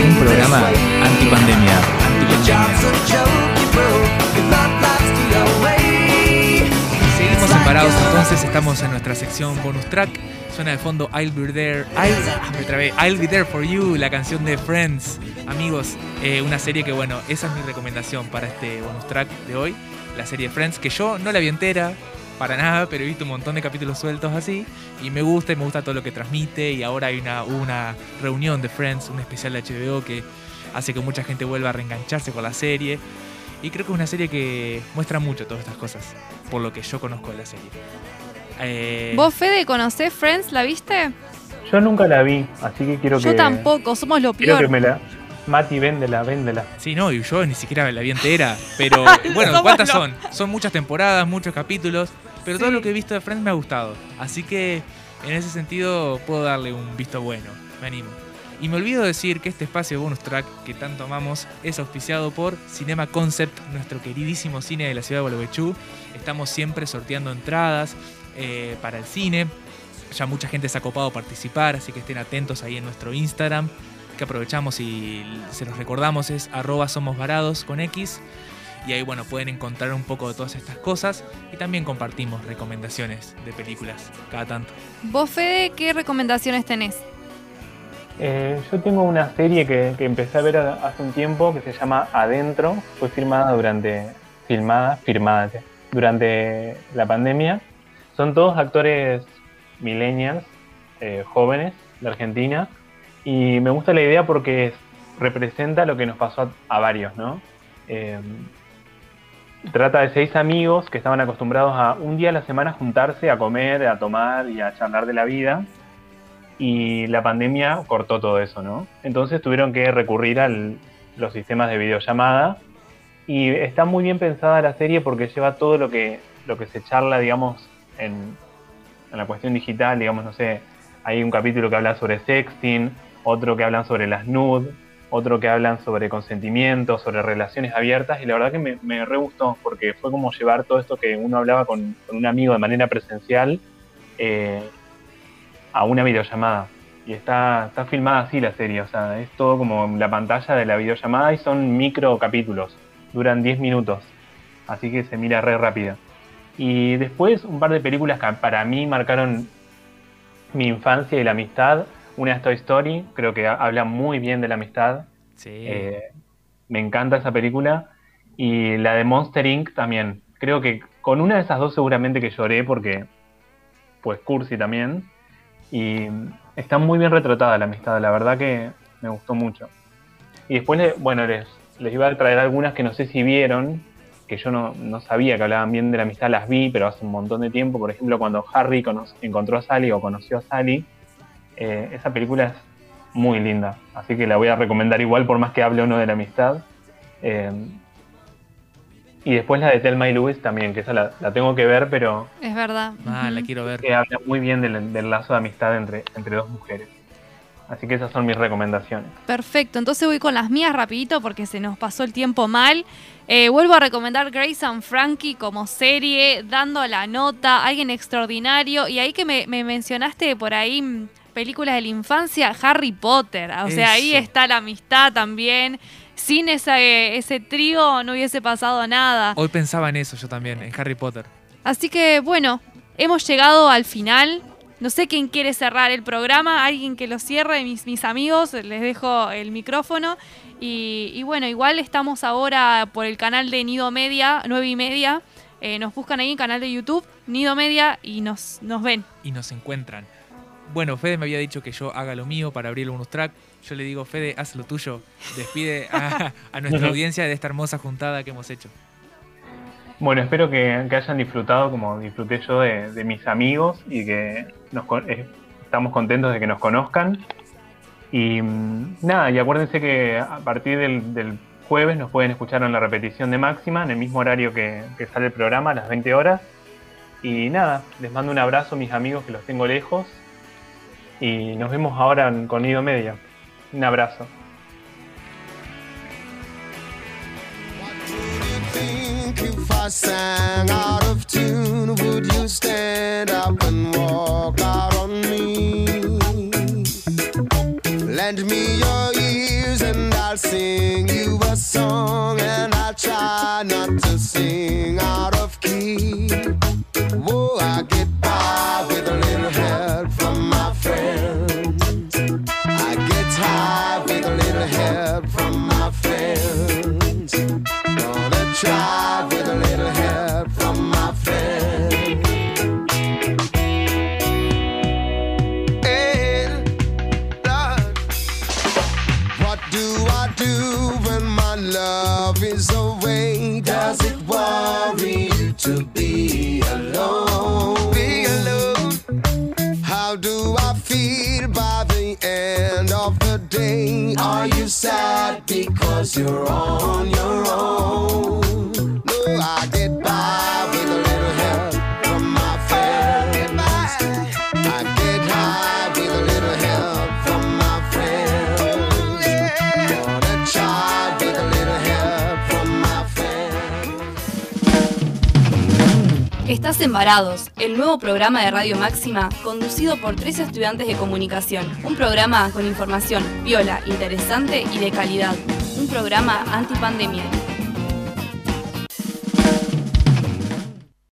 Un programa antipandemia. Seguimos embarados entonces, estamos en nuestra sección bonus track. Suena de fondo I'll Be There, I'll, ah, me trabé, I'll Be There For You, la canción de Friends. Amigos, eh, una serie que bueno, esa es mi recomendación para este bonus track de hoy. La serie Friends, que yo no la vi entera, para nada, pero he visto un montón de capítulos sueltos así y me gusta y me gusta todo lo que transmite y ahora hay una, hubo una reunión de Friends, un especial de HBO que hace que mucha gente vuelva a reengancharse con la serie y creo que es una serie que muestra mucho todas estas cosas, por lo que yo conozco de la serie. Eh, ¿Vos, Fede, conocés Friends? ¿La viste? Yo nunca la vi, así que quiero que. Yo tampoco, somos lo Quiero peor. que me la. Mati, véndela, véndela. Sí, no, y yo ni siquiera la vi entera, pero [laughs] bueno, ¿cuántas son? Son muchas temporadas, muchos capítulos, pero todo lo que he visto de Friends me ha gustado, así que en ese sentido puedo darle un visto bueno, me animo. Y me olvido decir que este espacio bonus track que tanto amamos es auspiciado por Cinema Concept, nuestro queridísimo cine de la ciudad de Gualeguaychú. Estamos siempre sorteando entradas eh, para el cine. Ya mucha gente se ha copado a participar, así que estén atentos ahí en nuestro Instagram, que aprovechamos y se los recordamos, es arroba somos varados con X. Y ahí, bueno, pueden encontrar un poco de todas estas cosas y también compartimos recomendaciones de películas cada tanto. ¿Vos, Fede, qué recomendaciones tenés? Eh, yo tengo una serie que, que empecé a ver hace un tiempo que se llama Adentro. Fue filmada durante. filmada, firmada durante la pandemia. Son todos actores millennials, eh, jóvenes de Argentina. Y me gusta la idea porque es- representa lo que nos pasó a, varios, ¿no? Eh, trata de seis amigos que estaban acostumbrados a un día a la semana juntarse a comer, a tomar y a charlar de la vida y la pandemia cortó todo eso, ¿no? Entonces tuvieron que recurrir a los sistemas de videollamada y está muy bien pensada la serie porque lleva todo lo que, lo que se charla, digamos, en la cuestión digital, digamos, no sé, hay un capítulo que habla sobre sexting, otro que hablan sobre las nude, otro que hablan sobre consentimiento, sobre relaciones abiertas, y la verdad que me, me re gustó, porque fue como llevar todo esto que uno hablaba con, con un amigo de manera presencial eh, a una videollamada. Y está, está filmada así la serie, o sea, es todo como la pantalla de la videollamada y son micro capítulos, duran 10 minutos, así que se mira re rápido. Y después un par de películas que para mí marcaron mi infancia y la amistad. Una es Toy Story, creo que ha- habla muy bien de la amistad. Eh, me encanta esa película. Y la de Monster Inc. también. Creo que con una de esas dos seguramente que lloré porque, pues, cursi también. Y está muy bien retratada la amistad, la verdad que me gustó mucho. Y después, bueno, les, les iba a traer algunas que no sé si vieron, que yo no, no sabía que hablaban bien de la amistad, las vi, pero hace un montón de tiempo. Por ejemplo, cuando Harry encontró a Sally o conoció a Sally, eh, esa película es muy linda. Así que la voy a recomendar igual, por más que hable o no de la amistad. Eh, y después la de Thelma y Louise también, que esa la, la tengo que ver, pero Es verdad. Ah, la quiero ver. que habla muy bien del, del lazo de amistad entre, entre dos mujeres. Así que esas son mis recomendaciones. Perfecto, entonces voy con las mías rapidito porque se nos pasó el tiempo mal. Eh, vuelvo a recomendar Grace and Frankie como serie, dando la nota, alguien extraordinario. Y ahí que me, me mencionaste por ahí mm, películas de la infancia, Harry Potter. O sea, ahí está la amistad también. Sin esa, eh, ese trío no hubiese pasado nada. Hoy pensaba en eso yo también, en Harry Potter. Así que bueno, hemos llegado al final. No sé quién quiere cerrar el programa, alguien que lo cierre, mis, mis amigos, les dejo el micrófono. Y, y bueno, igual estamos ahora por el canal de Nido Media, 9 y media. Eh, nos buscan ahí en canal de YouTube, Nido Media, y nos, nos ven. y nos encuentran. Bueno, Fede me había dicho que yo haga lo mío para abrir el bonus track. Yo le digo, Fede, haz lo tuyo. Despide a, a nuestra [laughs] audiencia de esta hermosa juntada que hemos hecho. Bueno, espero que, que hayan disfrutado como disfruté yo de, de mis amigos y que nos, eh, estamos contentos de que nos conozcan. Y mm, nada, y acuérdense que a partir del, del jueves nos pueden escuchar en la repetición de Máxima, en el mismo horario que, que sale el programa, a las 20 horas. Y nada, les mando un abrazo a mis amigos que los tengo lejos. Y nos vemos ahora con Nido Media. Un abrazo. tune? Lend me your ears and I'll sing you a song, and I'll try not to sing out of key. Whoa, I get with a little help from my friends. Gonna try Are you sad because you're on your own? No, I get by Estás en Varados, el nuevo programa de Radio Máxima conducido por tres estudiantes de comunicación. Un programa con información viola, interesante y de calidad. Un programa antipandemia.